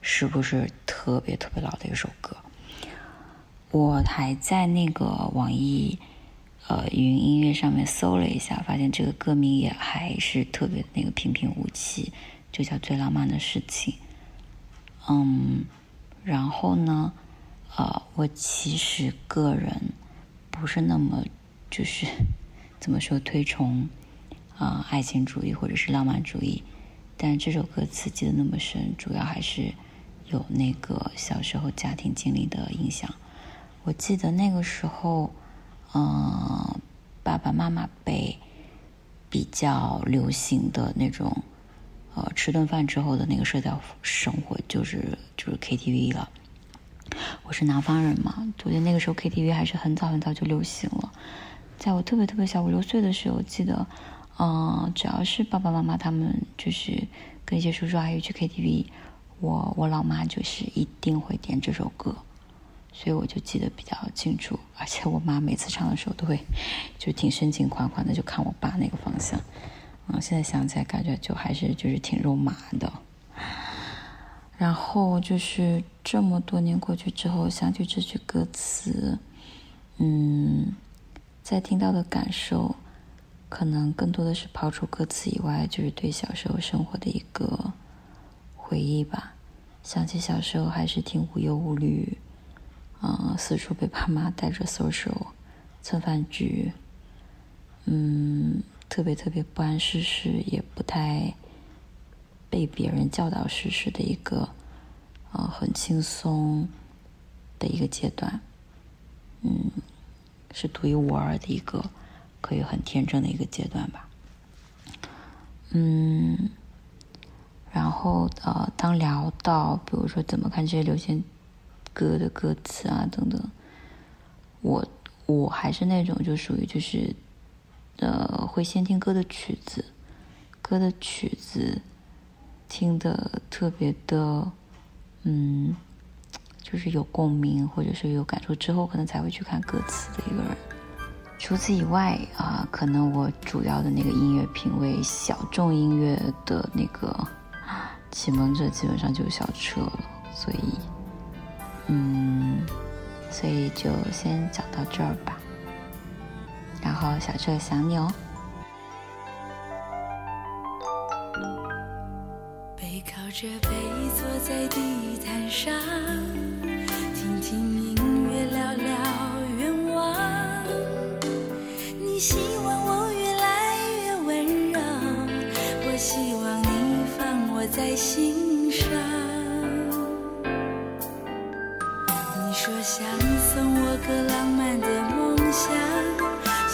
是不是特别特别老的一首歌？我还在那个网易呃云音乐上面搜了一下，发现这个歌名也还是特别那个平平无奇，就叫最浪漫的事情。嗯，然后呢，呃，我其实个人不是那么就是 怎么说推崇啊、呃爱情主义或者是浪漫主义，但这首歌词记得那么深，主要还是有那个小时候家庭经历的影响。我记得那个时候，嗯、爸爸妈妈被比较流行的那种。呃，吃顿饭之后的那个社交生活就是就是 KTV 了。我是南方人嘛，昨天那个时候 KTV 还是很早很早就流行了。在我特别特别小五六岁的时候，记得，嗯、只要是爸爸妈妈他们就是跟一些叔叔阿姨去 KTV，我我老妈就是一定会点这首歌，所以我就记得比较清楚。而且我妈每次唱的时候都会就挺深情款款的，就看我爸那个方向。嗯，现在想起来感觉就还是就是挺肉麻的。然后就是这么多年过去之后，想起这句歌词，嗯，在听到的感受，可能更多的是抛出歌词以外，就是对小时候生活的一个回忆吧。想起小时候还是挺无忧无虑，嗯，四处被爸妈带着 social 蹭饭局，嗯。特别特别不谙世事，也不太被别人教导世事的一个，呃，很轻松的一个阶段，嗯，是独一无二的一个，可以很天真的一个阶段吧，嗯，然后呃，当聊到比如说怎么看这些流行歌的歌词啊等等，我我还是那种就属于就是。呃，会先听歌的曲子，歌的曲子听的特别的，嗯，就是有共鸣或者是有感触之后，可能才会去看歌词的一个人。除此以外啊、可能我主要的那个音乐品味，小众音乐的那个启蒙者基本上就是小车了，所以，嗯，所以就先讲到这儿吧。然后小车想你哦。
背靠着背坐在地毯上，听听音乐，聊聊愿望。你希望我越来越温柔，我希望你放我在心上。你说想送我个浪漫的梦想。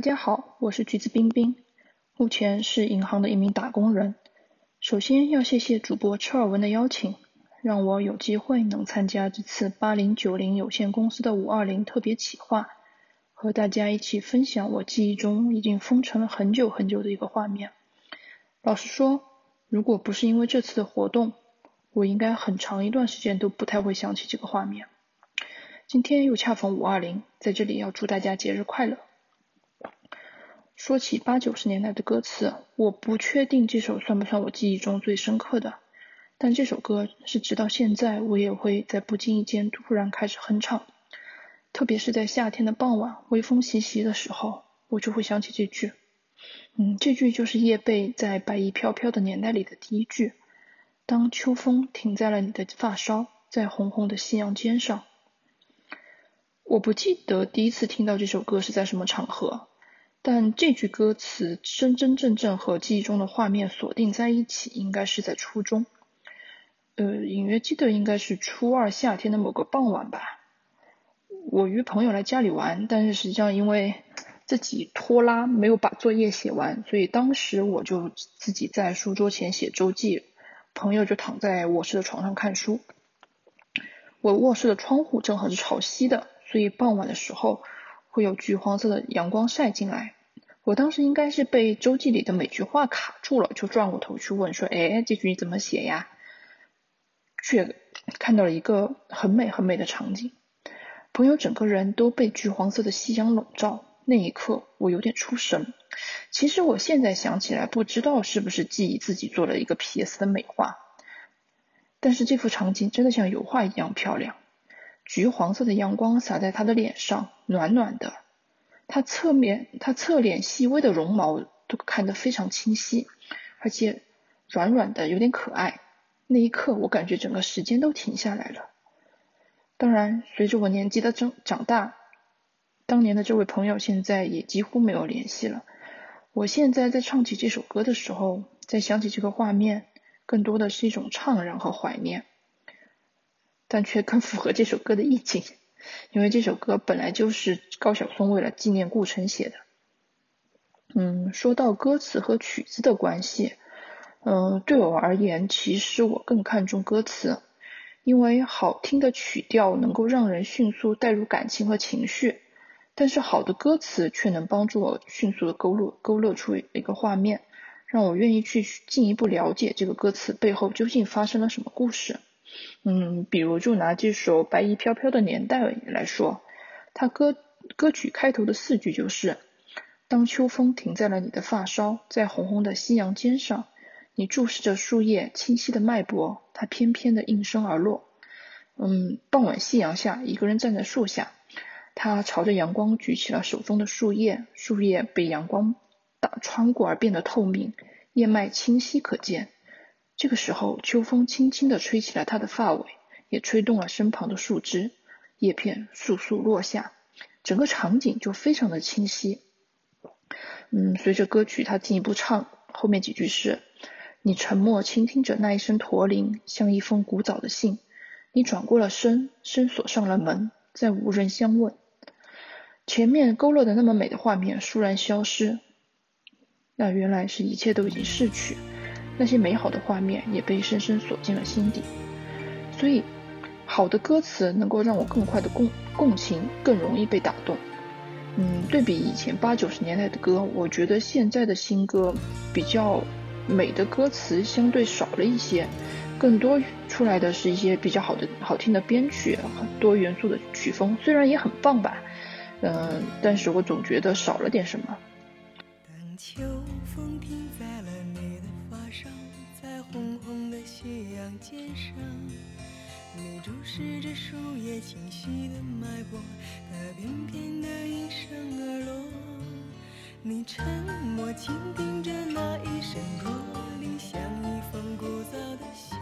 大家好，我是橘子冰冰，目前是银行的一名打工人。首先要谢谢主播车尔文的邀请，让我有机会能参加这次八零九零有限公司的五二零特别企划，和大家一起分享我记忆中已经封存了很久很久的一个画面。老实说，如果不是因为这次的活动，我应该很长一段时间都不太会想起这个画面。今天又恰逢五二零，在这里要祝大家节日快乐。说起八九十年代的歌词，我不确定这首算不算我记忆中最深刻的，但这首歌是直到现在我也会在不经意间突然开始哼唱，特别是在夏天的傍晚，微风习习的时候，我就会想起这句。嗯，这句就是叶蓓在《白衣飘飘的年代》里的第一句：“当秋风停在了你的发梢，在红红的夕阳肩上。”我不记得第一次听到这首歌是在什么场合。但这句歌词真真正正和记忆中的画面锁定在一起，应该是在初中。呃，隐约记得应该是初二夏天的某个傍晚吧。我与朋友来家里玩，但是实际上因为自己拖拉没有把作业写完，所以当时我就自己在书桌前写周记，朋友就躺在卧室的床上看书。我卧室的窗户正好是朝西的，所以傍晚的时候。会有橘黄色的阳光晒进来，我当时应该是被周记里的每句话卡住了，就转过头去问说：“哎，这句你怎么写呀？”却看到了一个很美很美的场景，朋友整个人都被橘黄色的夕阳笼罩，那一刻我有点出神。其实我现在想起来，不知道是不是记忆自己做了一个 P.S. 的美化，但是这幅场景真的像油画一样漂亮。橘黄色的阳光洒在他的脸上，暖暖的。他侧面，他侧脸细微的绒毛都看得非常清晰，而且软软的，有点可爱。那一刻，我感觉整个时间都停下来了。当然，随着我年纪的长长大，当年的这位朋友现在也几乎没有联系了。我现在在唱起这首歌的时候，在想起这个画面，更多的是一种怅然和怀念。但却更符合这首歌的意境，因为这首歌本来就是高晓松为了纪念顾城写的。嗯，说到歌词和曲子的关系，嗯，对我而言，其实我更看重歌词，因为好听的曲调能够让人迅速带入感情和情绪，但是好的歌词却能帮助我迅速的勾勒勾勒出一个画面，让我愿意去进一步了解这个歌词背后究竟发生了什么故事。嗯，比如就拿这首《白衣飘飘的年代》来说，它歌歌曲开头的四句就是：“当秋风停在了你的发梢，在红红的夕阳肩上，你注视着树叶清晰的脉搏，它翩翩的应声而落。”嗯，傍晚夕阳下，一个人站在树下，他朝着阳光举起了手中的树叶，树叶被阳光打穿过而变得透明，叶脉清晰可见。这个时候，秋风轻轻地吹起了他的发尾，也吹动了身旁的树枝，叶片簌簌落下，整个场景就非常的清晰。嗯，随着歌曲他进一步唱，后面几句是：你沉默倾听着那一声驼铃，像一封古早的信。你转过了身，深锁上了门，再无人相问。前面勾勒的那么美的画面倏然消失，那原来是一切都已经逝去。那些美好的画面也被深深锁进了心底，所以好的歌词能够让我更快的共共情，更容易被打动。嗯，对比以前八九十年代的歌，我觉得现在的新歌比较美的歌词相对少了一些，更多出来的是一些比较好的好听的编曲，很多元素的曲风，虽然也很棒吧，嗯，但是我总觉得少了点什么。
秋风停在红的夕阳肩上，你注视着树叶清晰的脉搏，它翩翩的应声而落。你沉默倾听着那一声若离，像一封古早的信。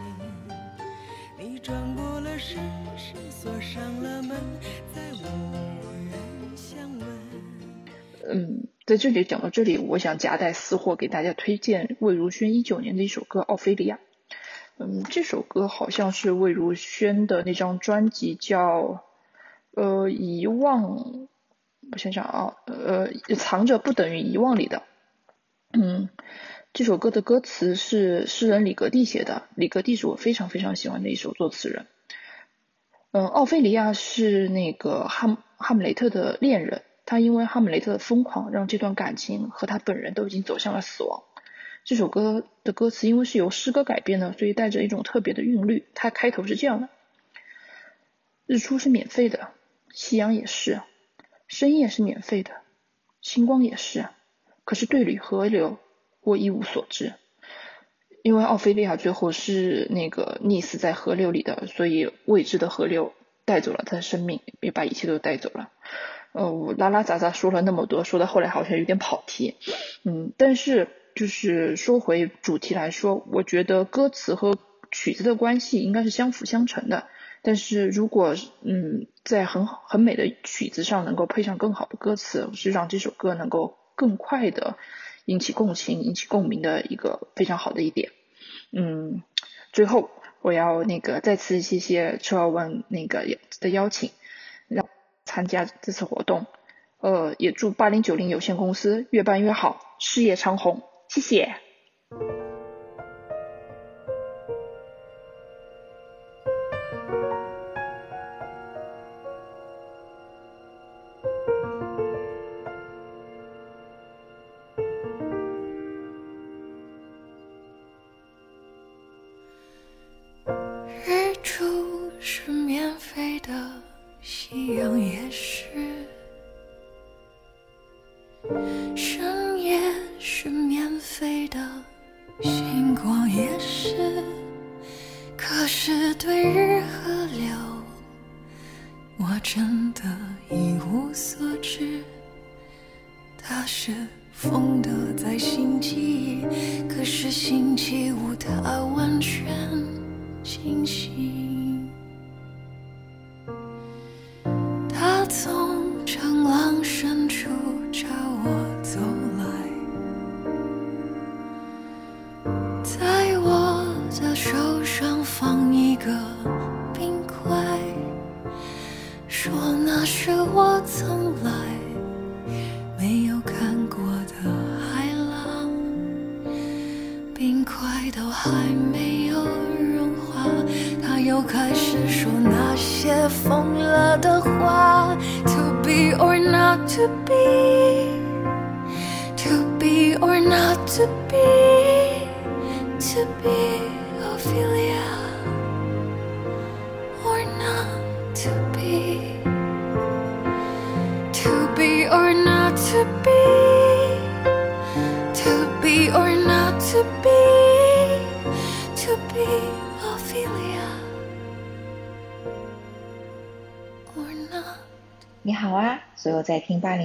你转过了身，是锁上了门，再无人相问。
嗯，在这里讲到这里，我想夹带私货给大家推荐魏如萱一九年的一首歌《奥菲利亚》。嗯，这首歌好像是魏如萱的那张专辑叫呃遗忘，我想想啊，呃藏着不等于遗忘里的。嗯，这首歌的歌词是诗人李格弟写的，李格弟是我非常非常喜欢的一首作词人。嗯，奥菲利亚是那个哈姆哈姆雷特的恋人，他因为哈姆雷特的疯狂，让这段感情和他本人都已经走向了死亡。这首歌的歌词因为是由诗歌改编的，所以带着一种特别的韵律。它开头是这样的：日出是免费的，夕阳也是，深夜是免费的，星光也是。可是对旅河流，我一无所知。因为奥菲利亚最后是那个溺死在河流里的，所以未知的河流带走了他的生命，也把一切都带走了。呃，我拉拉杂杂说了那么多，说到后来好像有点跑题。嗯，但是。就是说回主题来说，我觉得歌词和曲子的关系应该是相辅相成的。但是如果嗯在很很美的曲子上能够配上更好的歌词，是让这首歌能够更快的引起共情、引起共鸣的一个非常好的一点。嗯，最后我要那个再次谢谢车尔文那个的邀请，让参加这次活动。呃，也祝八零九零有限公司越办越好，事业长虹。谢谢。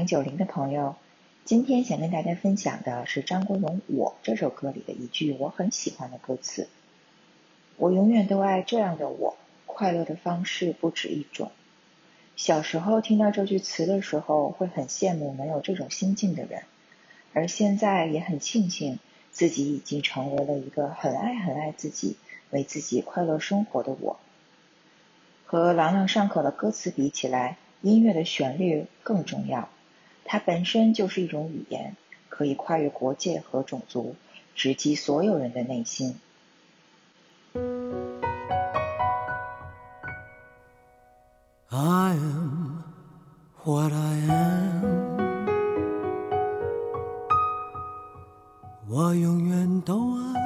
零九零的朋友，今天想跟大家分享的是张国荣《我》这首歌里的一句我很喜欢的歌词：我永远都爱这样的我，快乐的方式不止一种。小时候听到这句词的时候，会很羡慕能有这种心境的人，而现在也很庆幸自己已经成为了一个很爱很爱自己、为自己快乐生活的我。和朗朗上口的歌词比起来，音乐的旋律更重要。它本身就是一种语言，可以跨越国界和种族，直击所有人的内心。
我永远都爱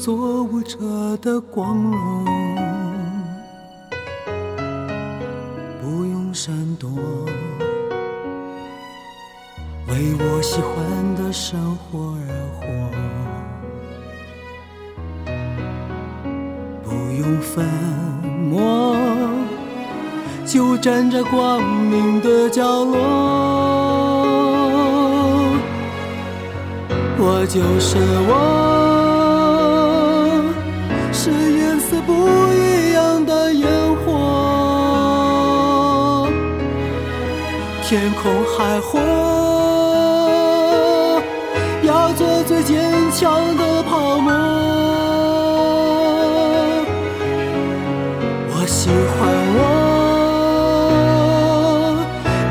做舞者的光荣，不用闪躲，为我喜欢的生活而活。不用粉墨，就站在光明的角落。我就是我，天空海阔，要做最坚强的泡沫。我喜欢我，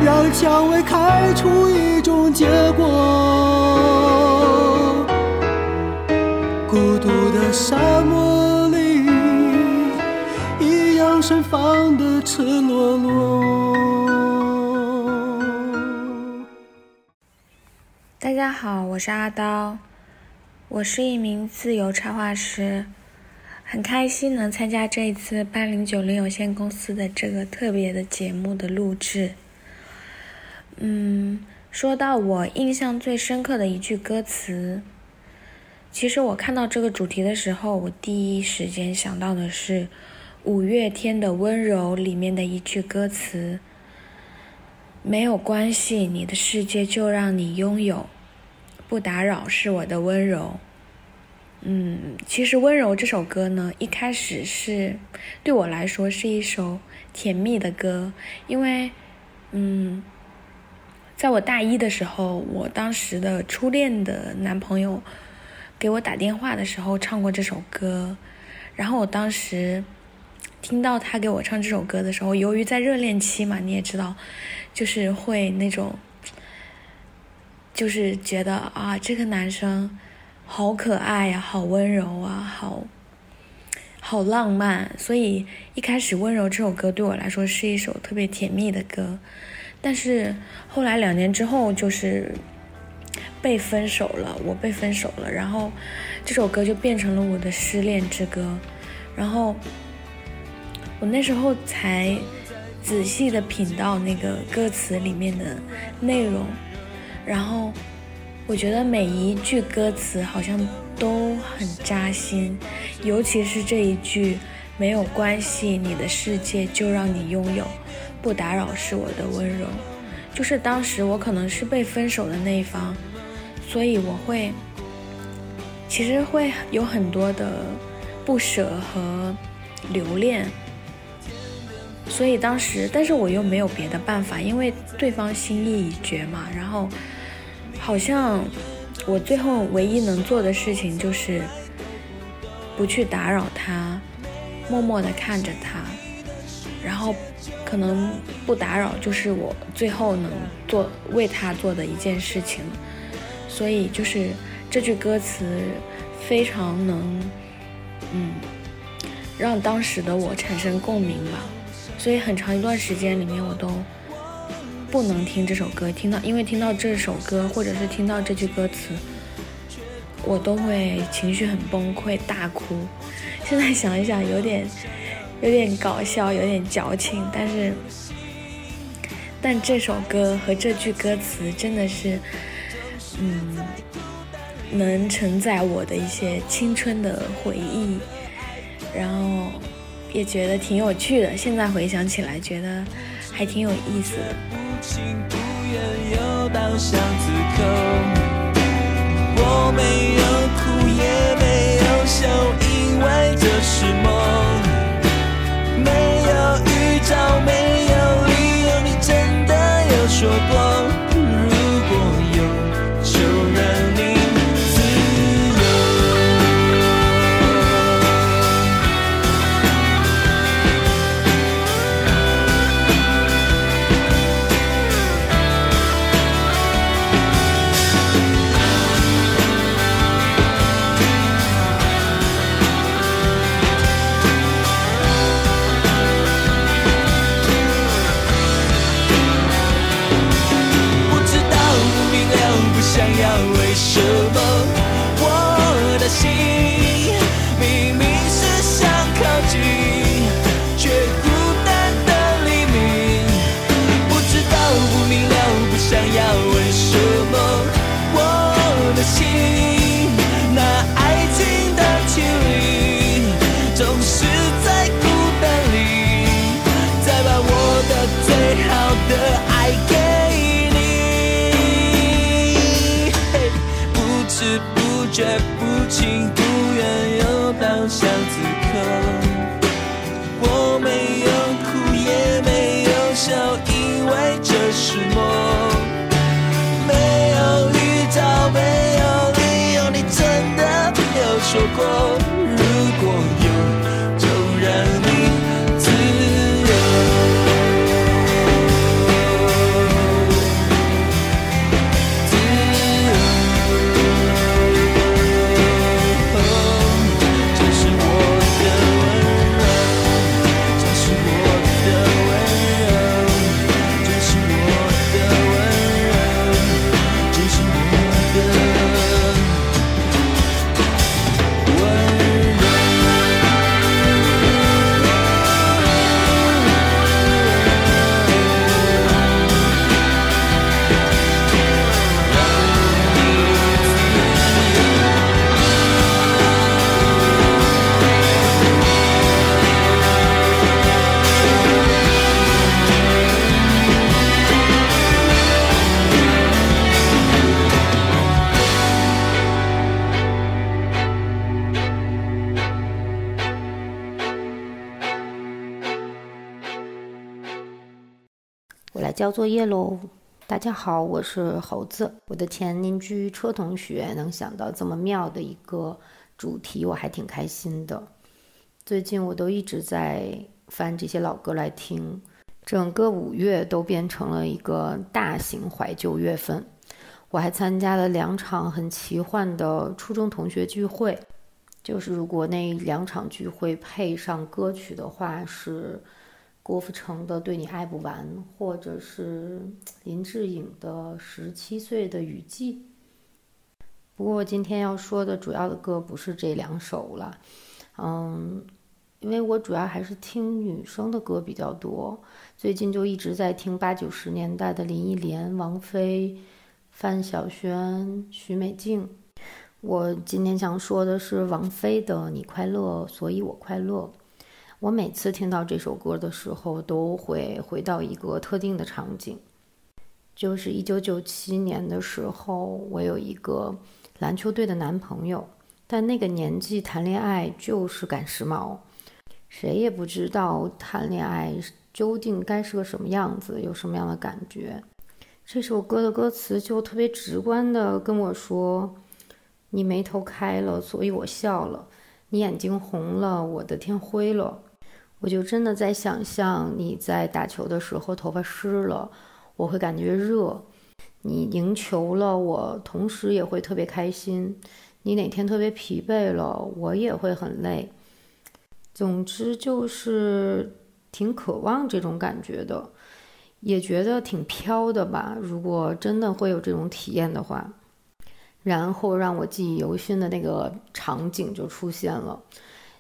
让蔷薇开出一种结果。孤独的沙漠里，一样盛放的赤裸裸。
好，我是阿刀，我是一名自由插画师，很开心能参加这一次八零九零有限公司的这个特别的节目的录制。嗯，说到我印象最深刻的一句歌词，其实我看到这个主题的时候，我第一时间想到的是五月天的《温柔》里面的一句歌词。没有关系，你的世界就让你拥有，不打扰是我的温柔。嗯，其实《温柔》这首歌呢，一开始是对我来说是一首甜蜜的歌，因为，嗯，在我大一的时候，我当时的初恋的男朋友给我打电话的时候唱过这首歌，然后我当时听到他给我唱这首歌的时候，由于在热恋期嘛，你也知道。就是会那种，就是觉得啊，这个男生好可爱呀，好温柔啊，好好浪漫。所以一开始《温柔》这首歌对我来说是一首特别甜蜜的歌，但是后来两年之后就是被分手了，我被分手了，然后这首歌就变成了我的失恋之歌，然后我那时候才。仔细的品到那个歌词里面的内容，然后我觉得每一句歌词好像都很扎心，尤其是这一句“没有关系，你的世界就让你拥有，不打扰是我的温柔”。就是当时我可能是被分手的那一方，所以我会其实会有很多的不舍和留恋。所以当时，但是我又没有别的办法，因为对方心意已决嘛。然后，好像我最后唯一能做的事情就是不去打扰他，默默地看着他。然后，可能不打扰就是我最后能做为他做的一件事情。所以，就是这句歌词非常能，嗯，让当时的我产生共鸣吧。所以很长一段时间里面，我都不能听这首歌。听到，因为听到这首歌，或者是听到这句歌词，我都会情绪很崩溃，大哭。现在想一想，有点有点搞笑，有点矫情。但是，但这首歌和这句歌词真的是，嗯，能承载我的一些青春的回忆，然后。也觉得挺有趣的，现在回想起来，觉得还挺有意思的。我没有哭，也没有笑，因为这是梦。没有预兆，没有理由，你真的有说过。
想要，为什么我的心说过，
交作业喽。大家好，我是猴子。我的前邻居车同学能想到这么妙的一个主题，我还挺开心的。最近我都一直在翻这些老歌来听，整个五月都变成了一个大型怀旧月份。我还参加了两场很奇幻的初中同学聚会，就是如果那两场聚会配上歌曲的话，是郭富城的《对你爱不完》，或者是林志颖的《十七岁的雨季》。不过今天要说的主要的歌不是这两首了，嗯，因为我主要还是听女生的歌比较多，最近就一直在听八九十年代的林忆莲、王菲、范晓萱、许美静。我今天想说的是王菲的《你快乐，所以我快乐》。我每次听到这首歌的时候，都会回到一个特定的场景，就是一九九七年的时候，我有一个篮球队的男朋友，但那个年纪谈恋爱就是赶时髦，谁也不知道谈恋爱究竟该是个什么样子，有什么样的感觉。这首歌的歌词就特别直观的跟我说：“你眉头开了，所以我笑了；你眼睛红了，我的天灰了。”我就真的在想象你在打球的时候头发湿了，我会感觉热；你赢球了，我同时也会特别开心；你哪天特别疲惫了，我也会很累。总之就是挺渴望这种感觉的，也觉得挺飘的吧。如果真的会有这种体验的话，然后让我记忆犹新的那个场景就出现了。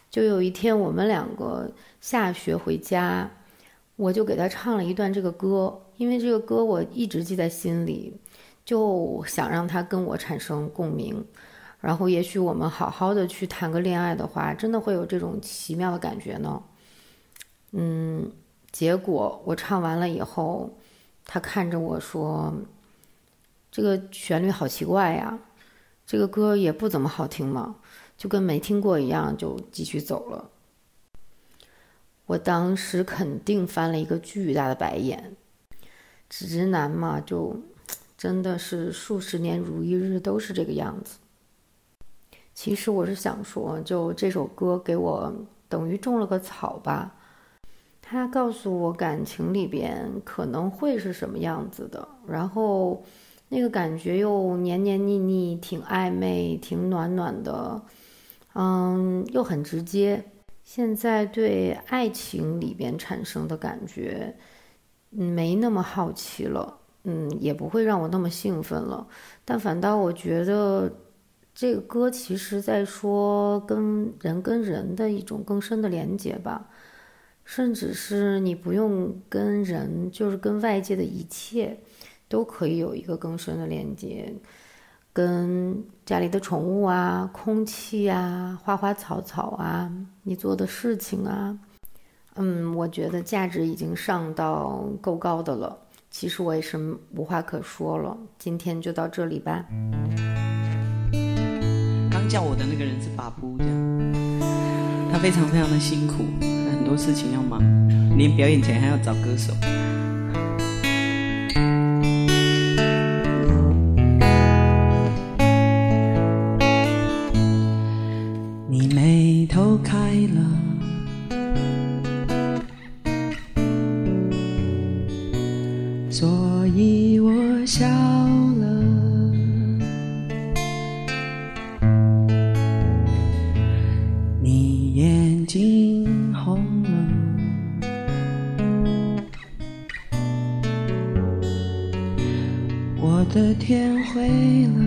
就有一天，我们两个下学回家，我就给他唱了一段这个歌，因为这个歌我一直记在心里，就想让他跟我产生共鸣。然后，也许我们好好的去谈个恋爱的话，真的会有这种奇妙的感觉呢。嗯，结果我唱完了以后，他看着我说：“这个旋律好奇怪呀，这个歌也不怎么好听嘛。”就跟没听过一样，就继续走了。我当时肯定翻了一个巨大的白眼，直男嘛，就真的是数十年如一日都是这个样子。其实我是想说，就这首歌给我等于种了个草吧，它告诉我感情里边可能会是什么样子的，然后那个感觉又黏黏腻腻，挺暧昧，挺暖暖的。嗯，又很直接。现在对爱情里边产生的感觉，没那么好奇了，嗯，也不会让我那么兴奋了。但反倒我觉得这个歌其实在说跟人跟人的一种更深的连接吧，甚至是你不用跟人，就是跟外界的一切都可以有一个更深的连接，跟家里的宠物啊、空气啊、花花草草啊、你做的事情啊，嗯，我觉得价值已经上到够高的了。其实我也是无话可说了，今天就到这里吧。
刚叫我的那个人是巴布，这样，他非常非常的辛苦，很多事情要忙，连表演前还要找歌手。天灰了。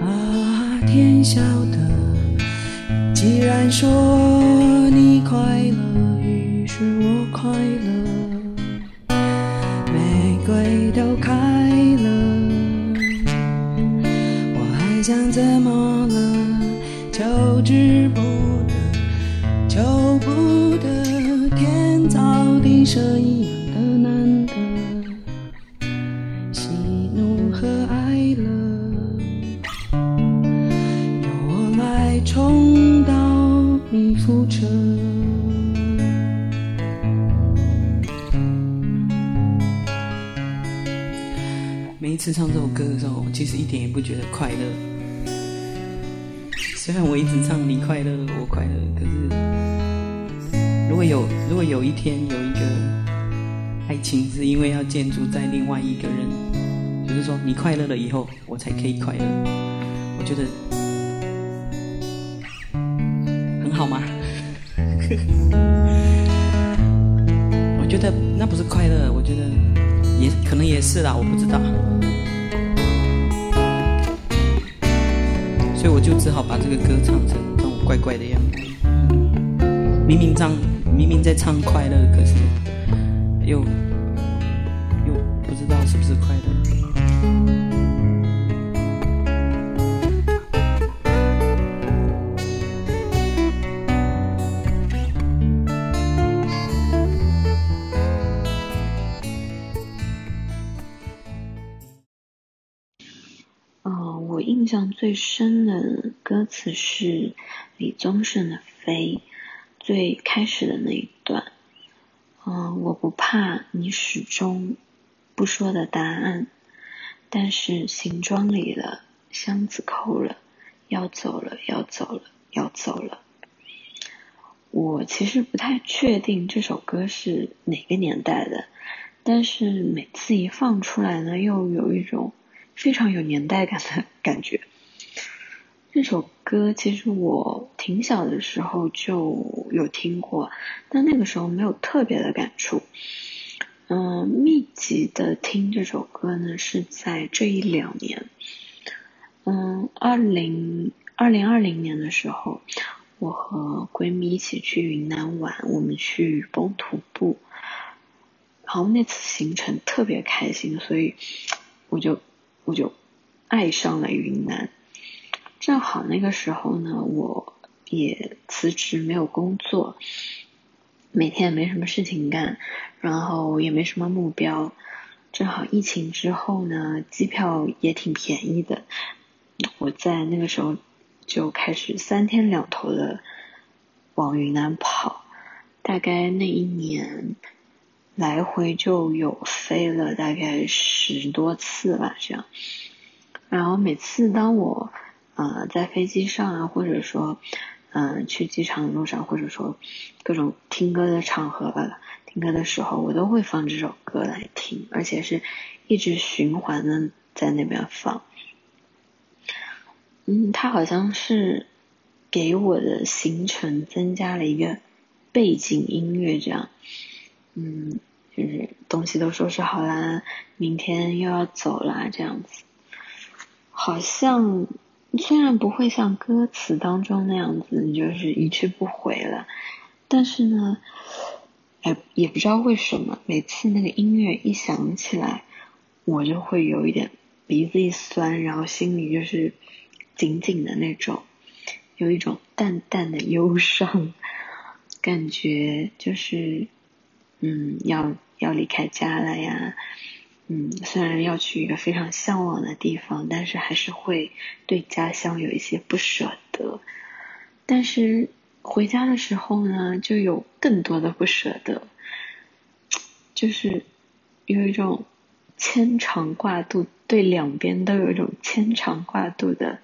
啊，天晓得，既然说你快乐，于是我快乐，这首歌的时候，我其实一点也不觉得快乐。虽然我一直唱你快乐，我快乐，可是如果有如果有一天有一个爱情是因为要建筑在另外一个人，就是说你快乐了以后，我才可以快乐，我觉得很好吗？我觉得那不是快乐，我觉得也可能也是啦，我不知道。只好把这个歌唱成这种怪怪的样子。明明唱，明明在唱快乐，可是又又
的歌词是李宗盛的《飞》，最开始的那一段。嗯，我不怕你始终不说的答案，但是行装里了，箱子扣了，要走了，要走了，要走了。我其实不太确定这首歌是哪个年代的，但是每次一放出来呢，又有一种非常有年代感的感觉。这首歌其实我挺小的时候就有听过，但那个时候没有特别的感触。嗯，密集的听这首歌呢，是在这一两年。嗯，二零二零二零年的时候，我和闺蜜一起去云南玩，我们去雨崩徒步，然后那次行程特别开心，所以我就我就爱上了云南。正好那个时候呢，我也辞职没有工作，每天也没什么事情干，然后也没什么目标。正好疫情之后呢，机票也挺便宜的，我在那个时候就开始三天两头的往云南跑，大概那一年来回就有飞了大概十多次吧，这样。然后每次当我呃，在飞机上啊，或者说，嗯、去机场路上，或者说各种听歌的场合吧，听歌的时候，我都会放这首歌来听，而且是一直循环的在那边放。嗯，它好像是给我的行程增加了一个背景音乐，这样。嗯，就是东西都收拾好啦，明天又要走啦，这样子。好像虽然不会像歌词当中那样子，就是一去不回了，但是呢，哎，也不知道为什么，每次那个音乐一响起来，我就会有一点鼻子一酸，然后心里就是紧紧的那种，有一种淡淡的忧伤，感觉就是，嗯，要要离开家了呀。嗯，虽然要去一个非常向往的地方，但是还是会对家乡有一些不舍得。但是回家的时候呢，就有更多的不舍得，就是有一种牵肠挂肚，对两边都有一种牵肠挂肚的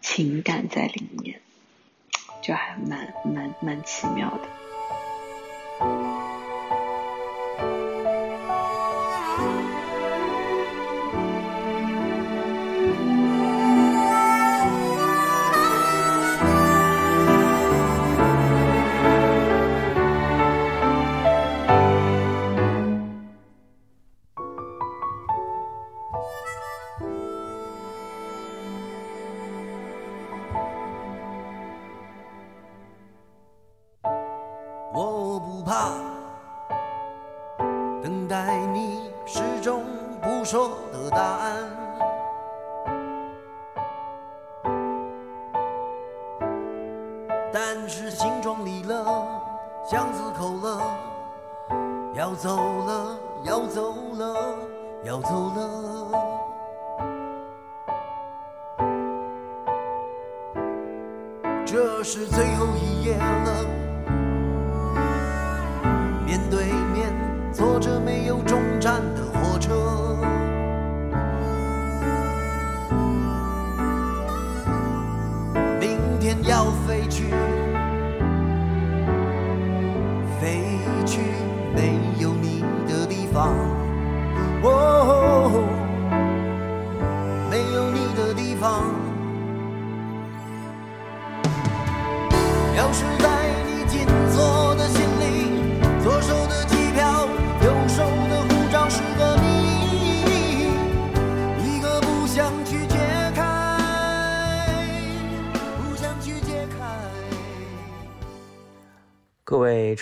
情感在里面，就还蛮蛮蛮奇妙的。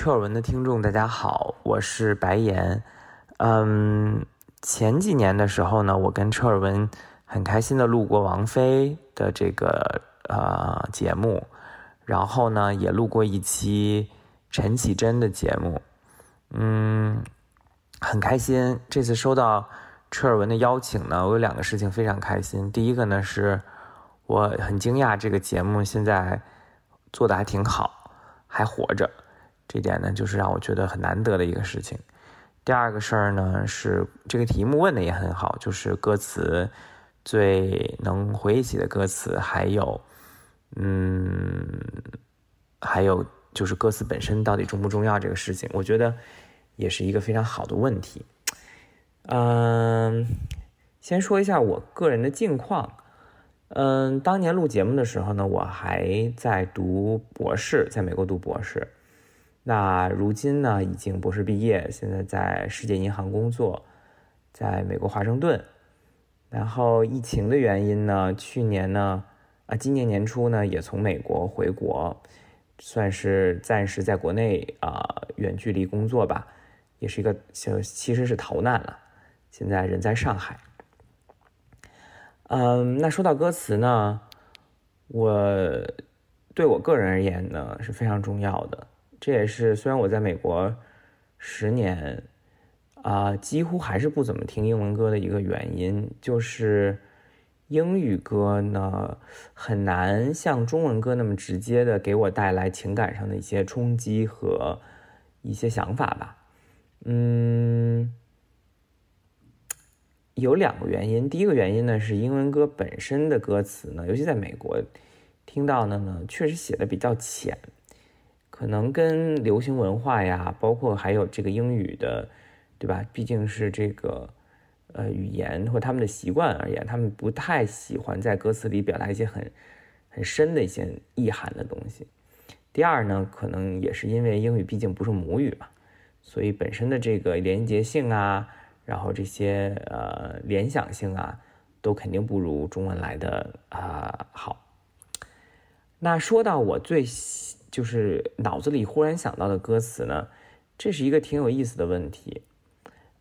车
尔文的听众，大家好，我是白岩。嗯，前几年的时候呢，我跟车尔文很开心的录过王菲的这个呃节目，然后呢也录过一期陈绮贞的节目。嗯，很开心。这次收到车尔文的邀请呢，我有两个事情非常开心。第一个呢，是我很惊讶这个节目现在做的还挺好，还活着，这点呢，就是让我觉得很难得的一个事情。第二个事儿呢，是这个题目问的也很好，就是歌词最能回忆起的歌词，还有，嗯，还有。就是歌词本身到底重不重要这个事情，我觉得也是一个非常好的问题。嗯，先说一下我个人的近况。嗯，当年录节目的时候呢，我还在读博士，在美国读博士。那如今呢，已经博士毕业，现在在世界银行工作，在美国华盛顿。然后疫情的原因呢，去年呢，啊，今年年初呢，也从美国回国。算是暂时在国内啊、远距离工作吧，也是一个其实是逃难了，现在人在上海。嗯，那说到歌词呢，我对我个人而言呢是非常重要的，这也是虽然我在美国十年啊、几乎还是不怎么听英文歌的一个原因，就是。英语歌呢，很难像中文歌那么直接的给我带来情感上的一些冲击和一些想法吧。嗯，有两个原因。第一个原因呢，是英文歌本身的歌词呢，尤其在美国听到的呢，确实写的比较浅，可能跟流行文化呀，包括还有这个英语的，对吧？毕竟是这个。呃，语言或他们的习惯而言，他们不太喜欢在歌词里表达一些很很深的一些意涵的东西。第二呢，可能也是因为英语毕竟不是母语嘛，所以本身的这个连结性啊，然后这些呃联想性啊，都肯定不如中文来的啊、好。那说到我最喜就是脑子里忽然想到的歌词呢，这是一个挺有意思的问题。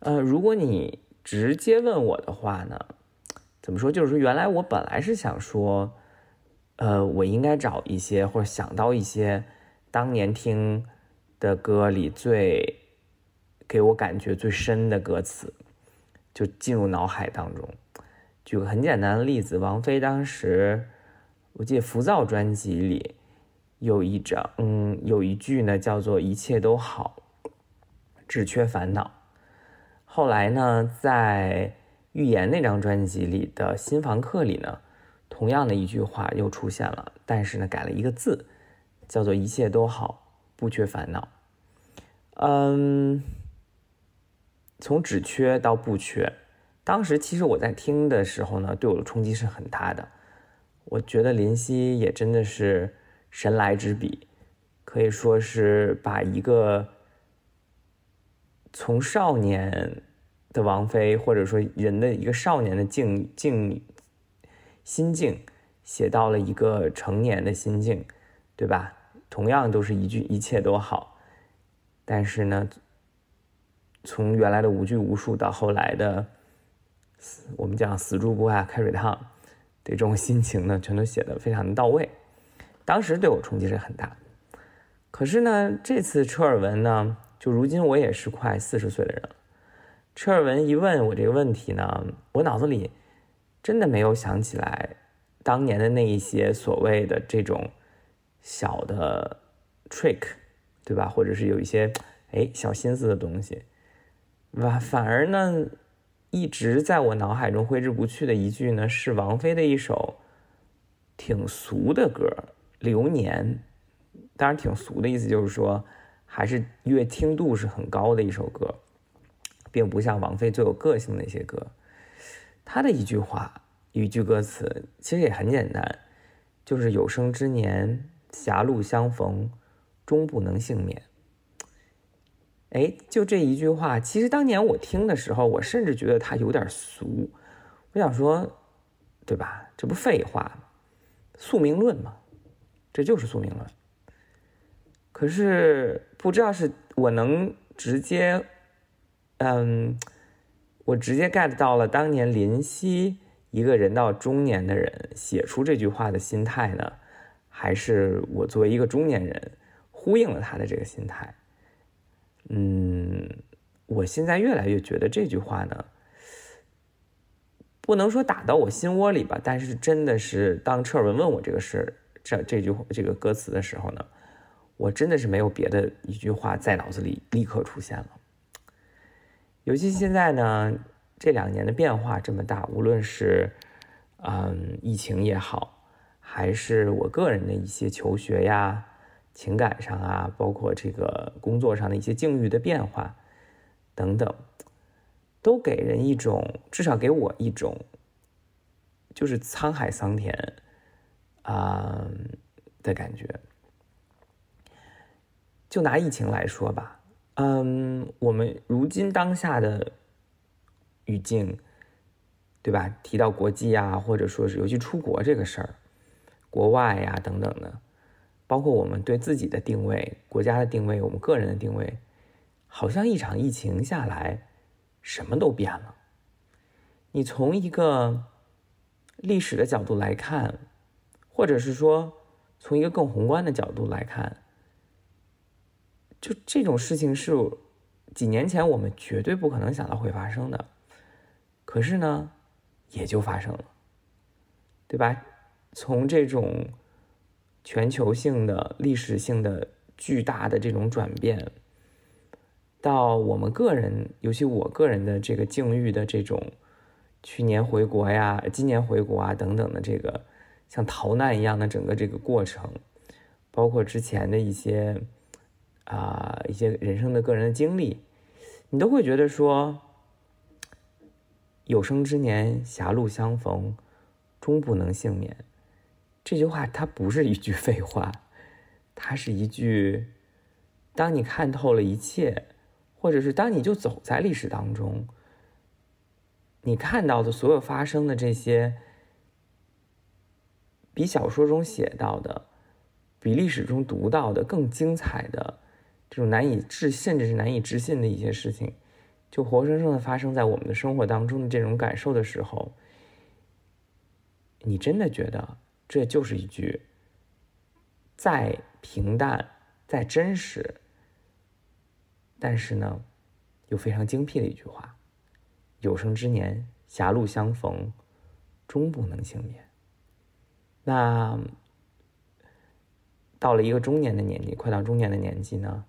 呃，如果你直接问我的话呢，怎么说？就是说，原来我本来是想说，呃，我应该找一些或者想到一些当年听的歌里最给我感觉最深的歌词，就进入脑海当中。举个很简单的例子，王菲当时我记得《浮躁》专辑里有一张，嗯，有一句呢叫做“一切都好，只缺烦恼”。后来呢，在《预言》那张专辑里的《新房客》里呢，同样的一句话又出现了，但是呢改了一个字，叫做“一切都好，不缺烦恼”。嗯，从只缺到不缺，当时其实我在听的时候呢，对我的冲击是很大的。我觉得林夕也真的是神来之笔，可以说是把一个从少年的王菲，或者说人的一个少年的境境心境，写到了一个成年的心境，对吧？同样都是一句一切都好，但是呢，从原来的无拘无束到后来的我们讲死猪不怕开水烫。这种心情呢，全都写的非常的到位，当时对我冲击是很大。可是呢，这次车尔文呢，就如今我也是快四十岁的人了。车尔文一问我这个问题呢，我脑子里真的没有想起来当年的那一些所谓的这种小的 trick，对吧？或者是有一些哎小心思的东西，反反而呢。一直在我脑海中挥之不去的一句呢，是王菲的一首挺俗的歌《流年》。当然，挺俗的意思就是说，还是乐听度是很高的一首歌，并不像王菲最有个性的那些歌。她的一句话，一句歌词，其实也很简单，就是“有生之年，狭路相逢，终不能幸免。”哎，就这一句话，其实当年我听的时候，我甚至觉得它有点俗。我想说，对吧？这不废话吗？宿命论嘛，这就是宿命论。可是不知道是我能直接，嗯，我直接 get 到了当年林夕一个人到中年的人写出这句话的心态呢，还是我作为一个中年人呼应了他的这个心态？嗯，我现在越来越觉得这句话呢，不能说打到我心窝里吧，但是真的是当车尔文问我这个事，这这句这个歌词的时候呢，我真的是没有别的一句话在脑子里立刻出现了。尤其现在呢，这两年的变化这么大，无论是嗯疫情也好，还是我个人的一些求学呀。情感上啊，包括这个工作上的一些境遇的变化等等，都给人一种，至少给我一种，就是沧海桑田啊的感觉。就拿疫情来说吧，嗯，我们如今当下的语境，对吧？提到国际啊，或者说是尤其出国这个事儿，国外呀等等的。包括我们对自己的定位、国家的定位、我们个人的定位，好像一场疫情下来，什么都变了。你从一个历史的角度来看，或者是说从一个更宏观的角度来看，就这种事情是几年前我们绝对不可能想到会发生的，可是呢，也就发生了，对吧？从这种。全球性的、历史性的、巨大的这种转变，到我们个人，尤其我个人的这个境遇的这种，去年回国呀、今年回国啊等等的这个像逃难一样的整个这个过程，包括之前的一些啊一些人生的个人的经历，你都会觉得说，有生之年狭路相逢，终不能幸免。这句话它不是一句 废话，它是一句，当你看透了一切，
或者是当你就走在历史当中，你看到的所有发生的这些，比小说中写到的，比历史中读到的更精彩的，这种难以置甚至是难以置信的一些事情，就活生生的发生在我们的生活当中的这种感受的时候，你真的觉得这就是一句再平淡、再真实，但是呢，又非常精辟的一句话：“有生之年，狭路相逢，终不能幸免。”那到了一个中年的年纪，快到中年的年纪呢，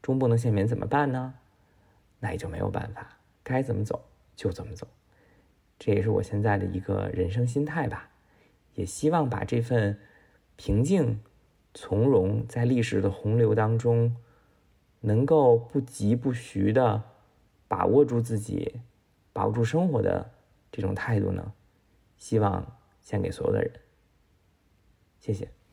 终不能幸免怎么办呢？那也就没有办法，该怎么走就怎么走。这也是我现在的一个人生心态吧。也希望把这份平静、从容，在历史的洪流当中，能够不急不徐的把握住自己、把握住生活的这种态度呢，希望献给所有的人。谢谢。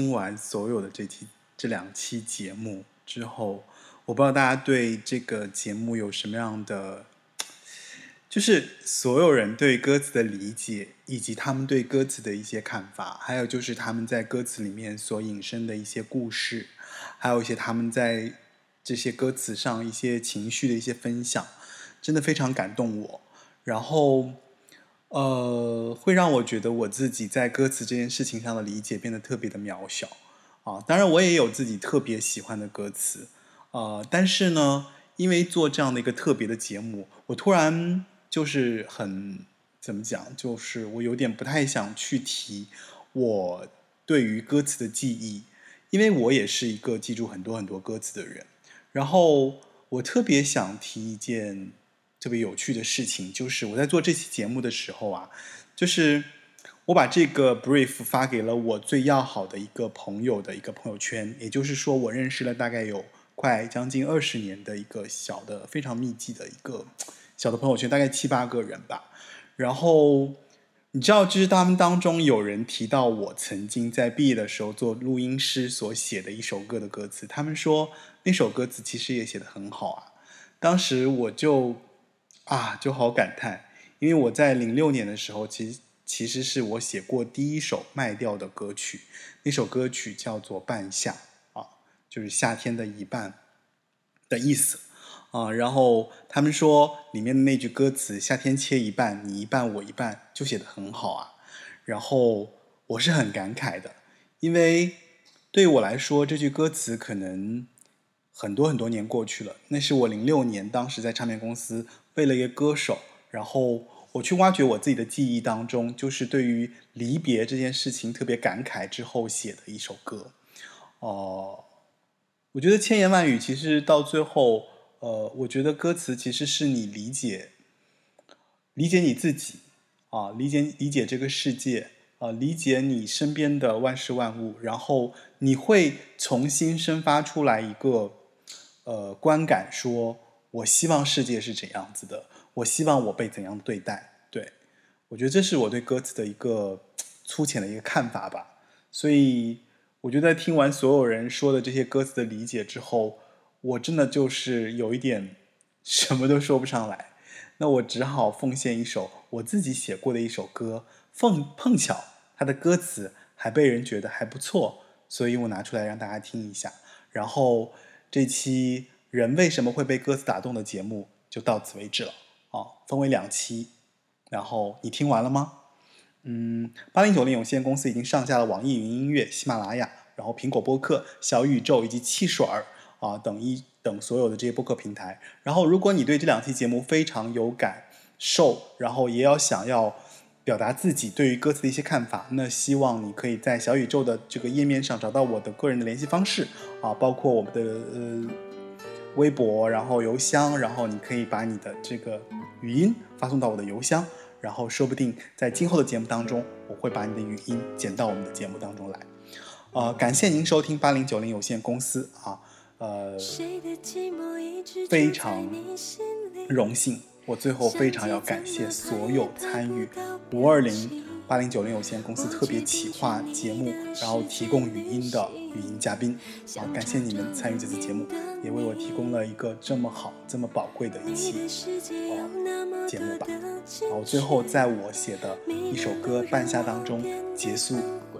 听完所有的这期这两期节目之后，我不知道大家对这个节目有什么样的，就是所有人对歌词的理解，以及他们对歌词的一些看法，还有就是他们在歌词里面所引申的一些故事，还有一些他们在这些歌词上一些情绪的一些分享，真的非常感动我。然后，呃，会让我觉得我自己在歌词这件事情上的理解变得特别的渺小啊。当然，我也有自己特别喜欢的歌词，呃，但是呢，因为做这样的一个特别的节目，我突然就是很怎么讲，就是我有点不太想去提我对于歌词的记忆，因为我也是一个记住很多很多歌词的人。然后我特别想提一件特别有趣的事情，就是我在做这期节目的时候啊，就是我把这个 brief 发给了我最要好的一个朋友的一个朋友圈，也就是说，我认识了大概有快将近二十年的一个小的非常密集的一个小的朋友圈，大概七八个人吧。然后你知道，就是他们当中有人提到我曾经在毕业的时候做录音师所写的一首歌的歌词，他们说那首歌词其实也写得很好啊。当时我就啊就好感叹，因为我在零六年的时候，其实其实是我写过第一首卖掉的歌曲，那首歌曲叫做《半夏》啊，就是夏天的一半的意思啊。然后他们说里面的那句歌词“夏天切一半，你一半我一半”就写的很好啊。然后我是很感慨的，因为对我来说，这句歌词可能很多很多年过去了。那是我零六年当时在唱片公司为了一个歌手，然后我去挖掘我自己的记忆当中，就是对于离别这件事情特别感慨之后写的一首歌。哦、我觉得千言万语其实到最后，呃，我觉得歌词其实是你理解理解你自己啊，理解理解这个世界啊，理解你身边的万事万物，然后你会重新生发出来一个呃观感说，我希望世界是怎样子的，我希望我被怎样对待。对我觉得这是我对歌词的一个粗浅的一个看法吧。所以我觉得听完所有人说的这些歌词的理解之后，我真的就是有一点什么都说不上来。那我只好奉献一首我自己写过的一首歌，碰碰巧它的歌词还被人觉得还不错，所以我拿出来让大家听一下。然后这期人为什么会被歌词打动的节目就到此为止了啊，分为两期。然后你听完了吗？嗯，八零九零有限公司已经上架了网易云音乐、喜马拉雅，然后苹果播客、小宇宙以及汽水儿啊等一等所有的这些播客平台。然后，如果你对这两期节目非常有感受，然后也要想要表达自己对于歌词的一些看法，那希望你可以在小宇宙的这个页面上找到我的个人的联系方式啊，包括我们的呃微博，然后邮箱，然后你可以把你的这个语音发送到我的邮箱。然后说不定在今后的节目当中，我会把你的语音剪到我们的节目当中来。呃，感谢您收听八零九零有限公司啊，呃，非常荣幸。我最后非常要感谢所有参与五二零八零九零有限公司特别企划节目，然后提供语音的语音嘉宾好，感谢你们参与这次节目，也为我提供了一个这么好、这么宝贵的一期呃节目吧。好，最后在我写的一首歌《半夏》当中结束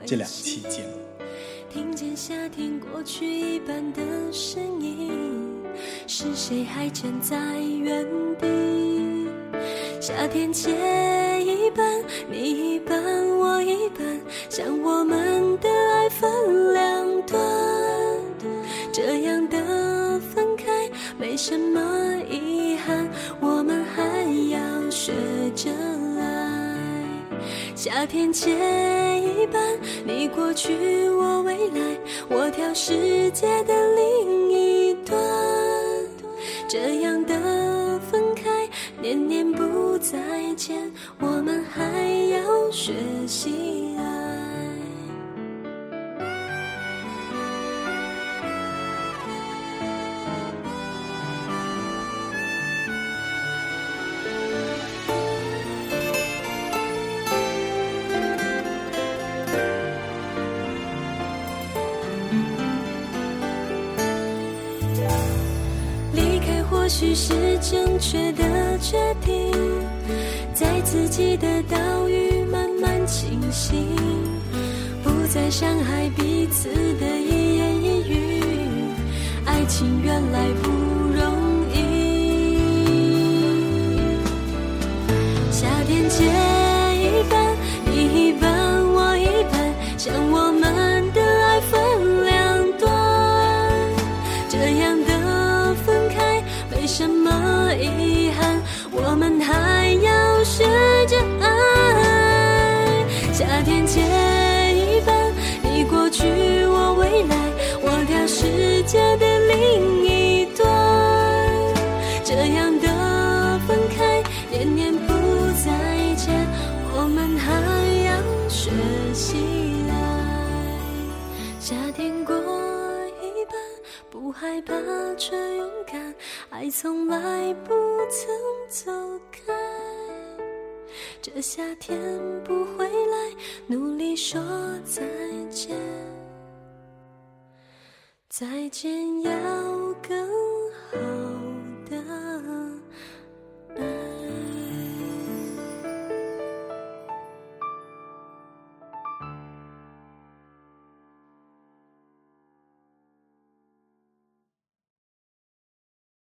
这两期节目。
听见夏天过去一半的身影，是谁还站在原地？夏天切一半，你一半，我一半，像我们的爱分两段。这样的分开没什么遗憾，我们还要学着爱。夏天切一半，你过去我未来，我挑世界的另一端。这样的开，念念不再见，我们还要学习爱。离开或许是正确的决定，在自己的岛屿慢慢清醒，不再伤害彼此的一言一语。爱情原来不容易。夏天前害怕这勇敢，爱从来不曾走开，这夏天不回来，努力说再见。再见，要更好的爱。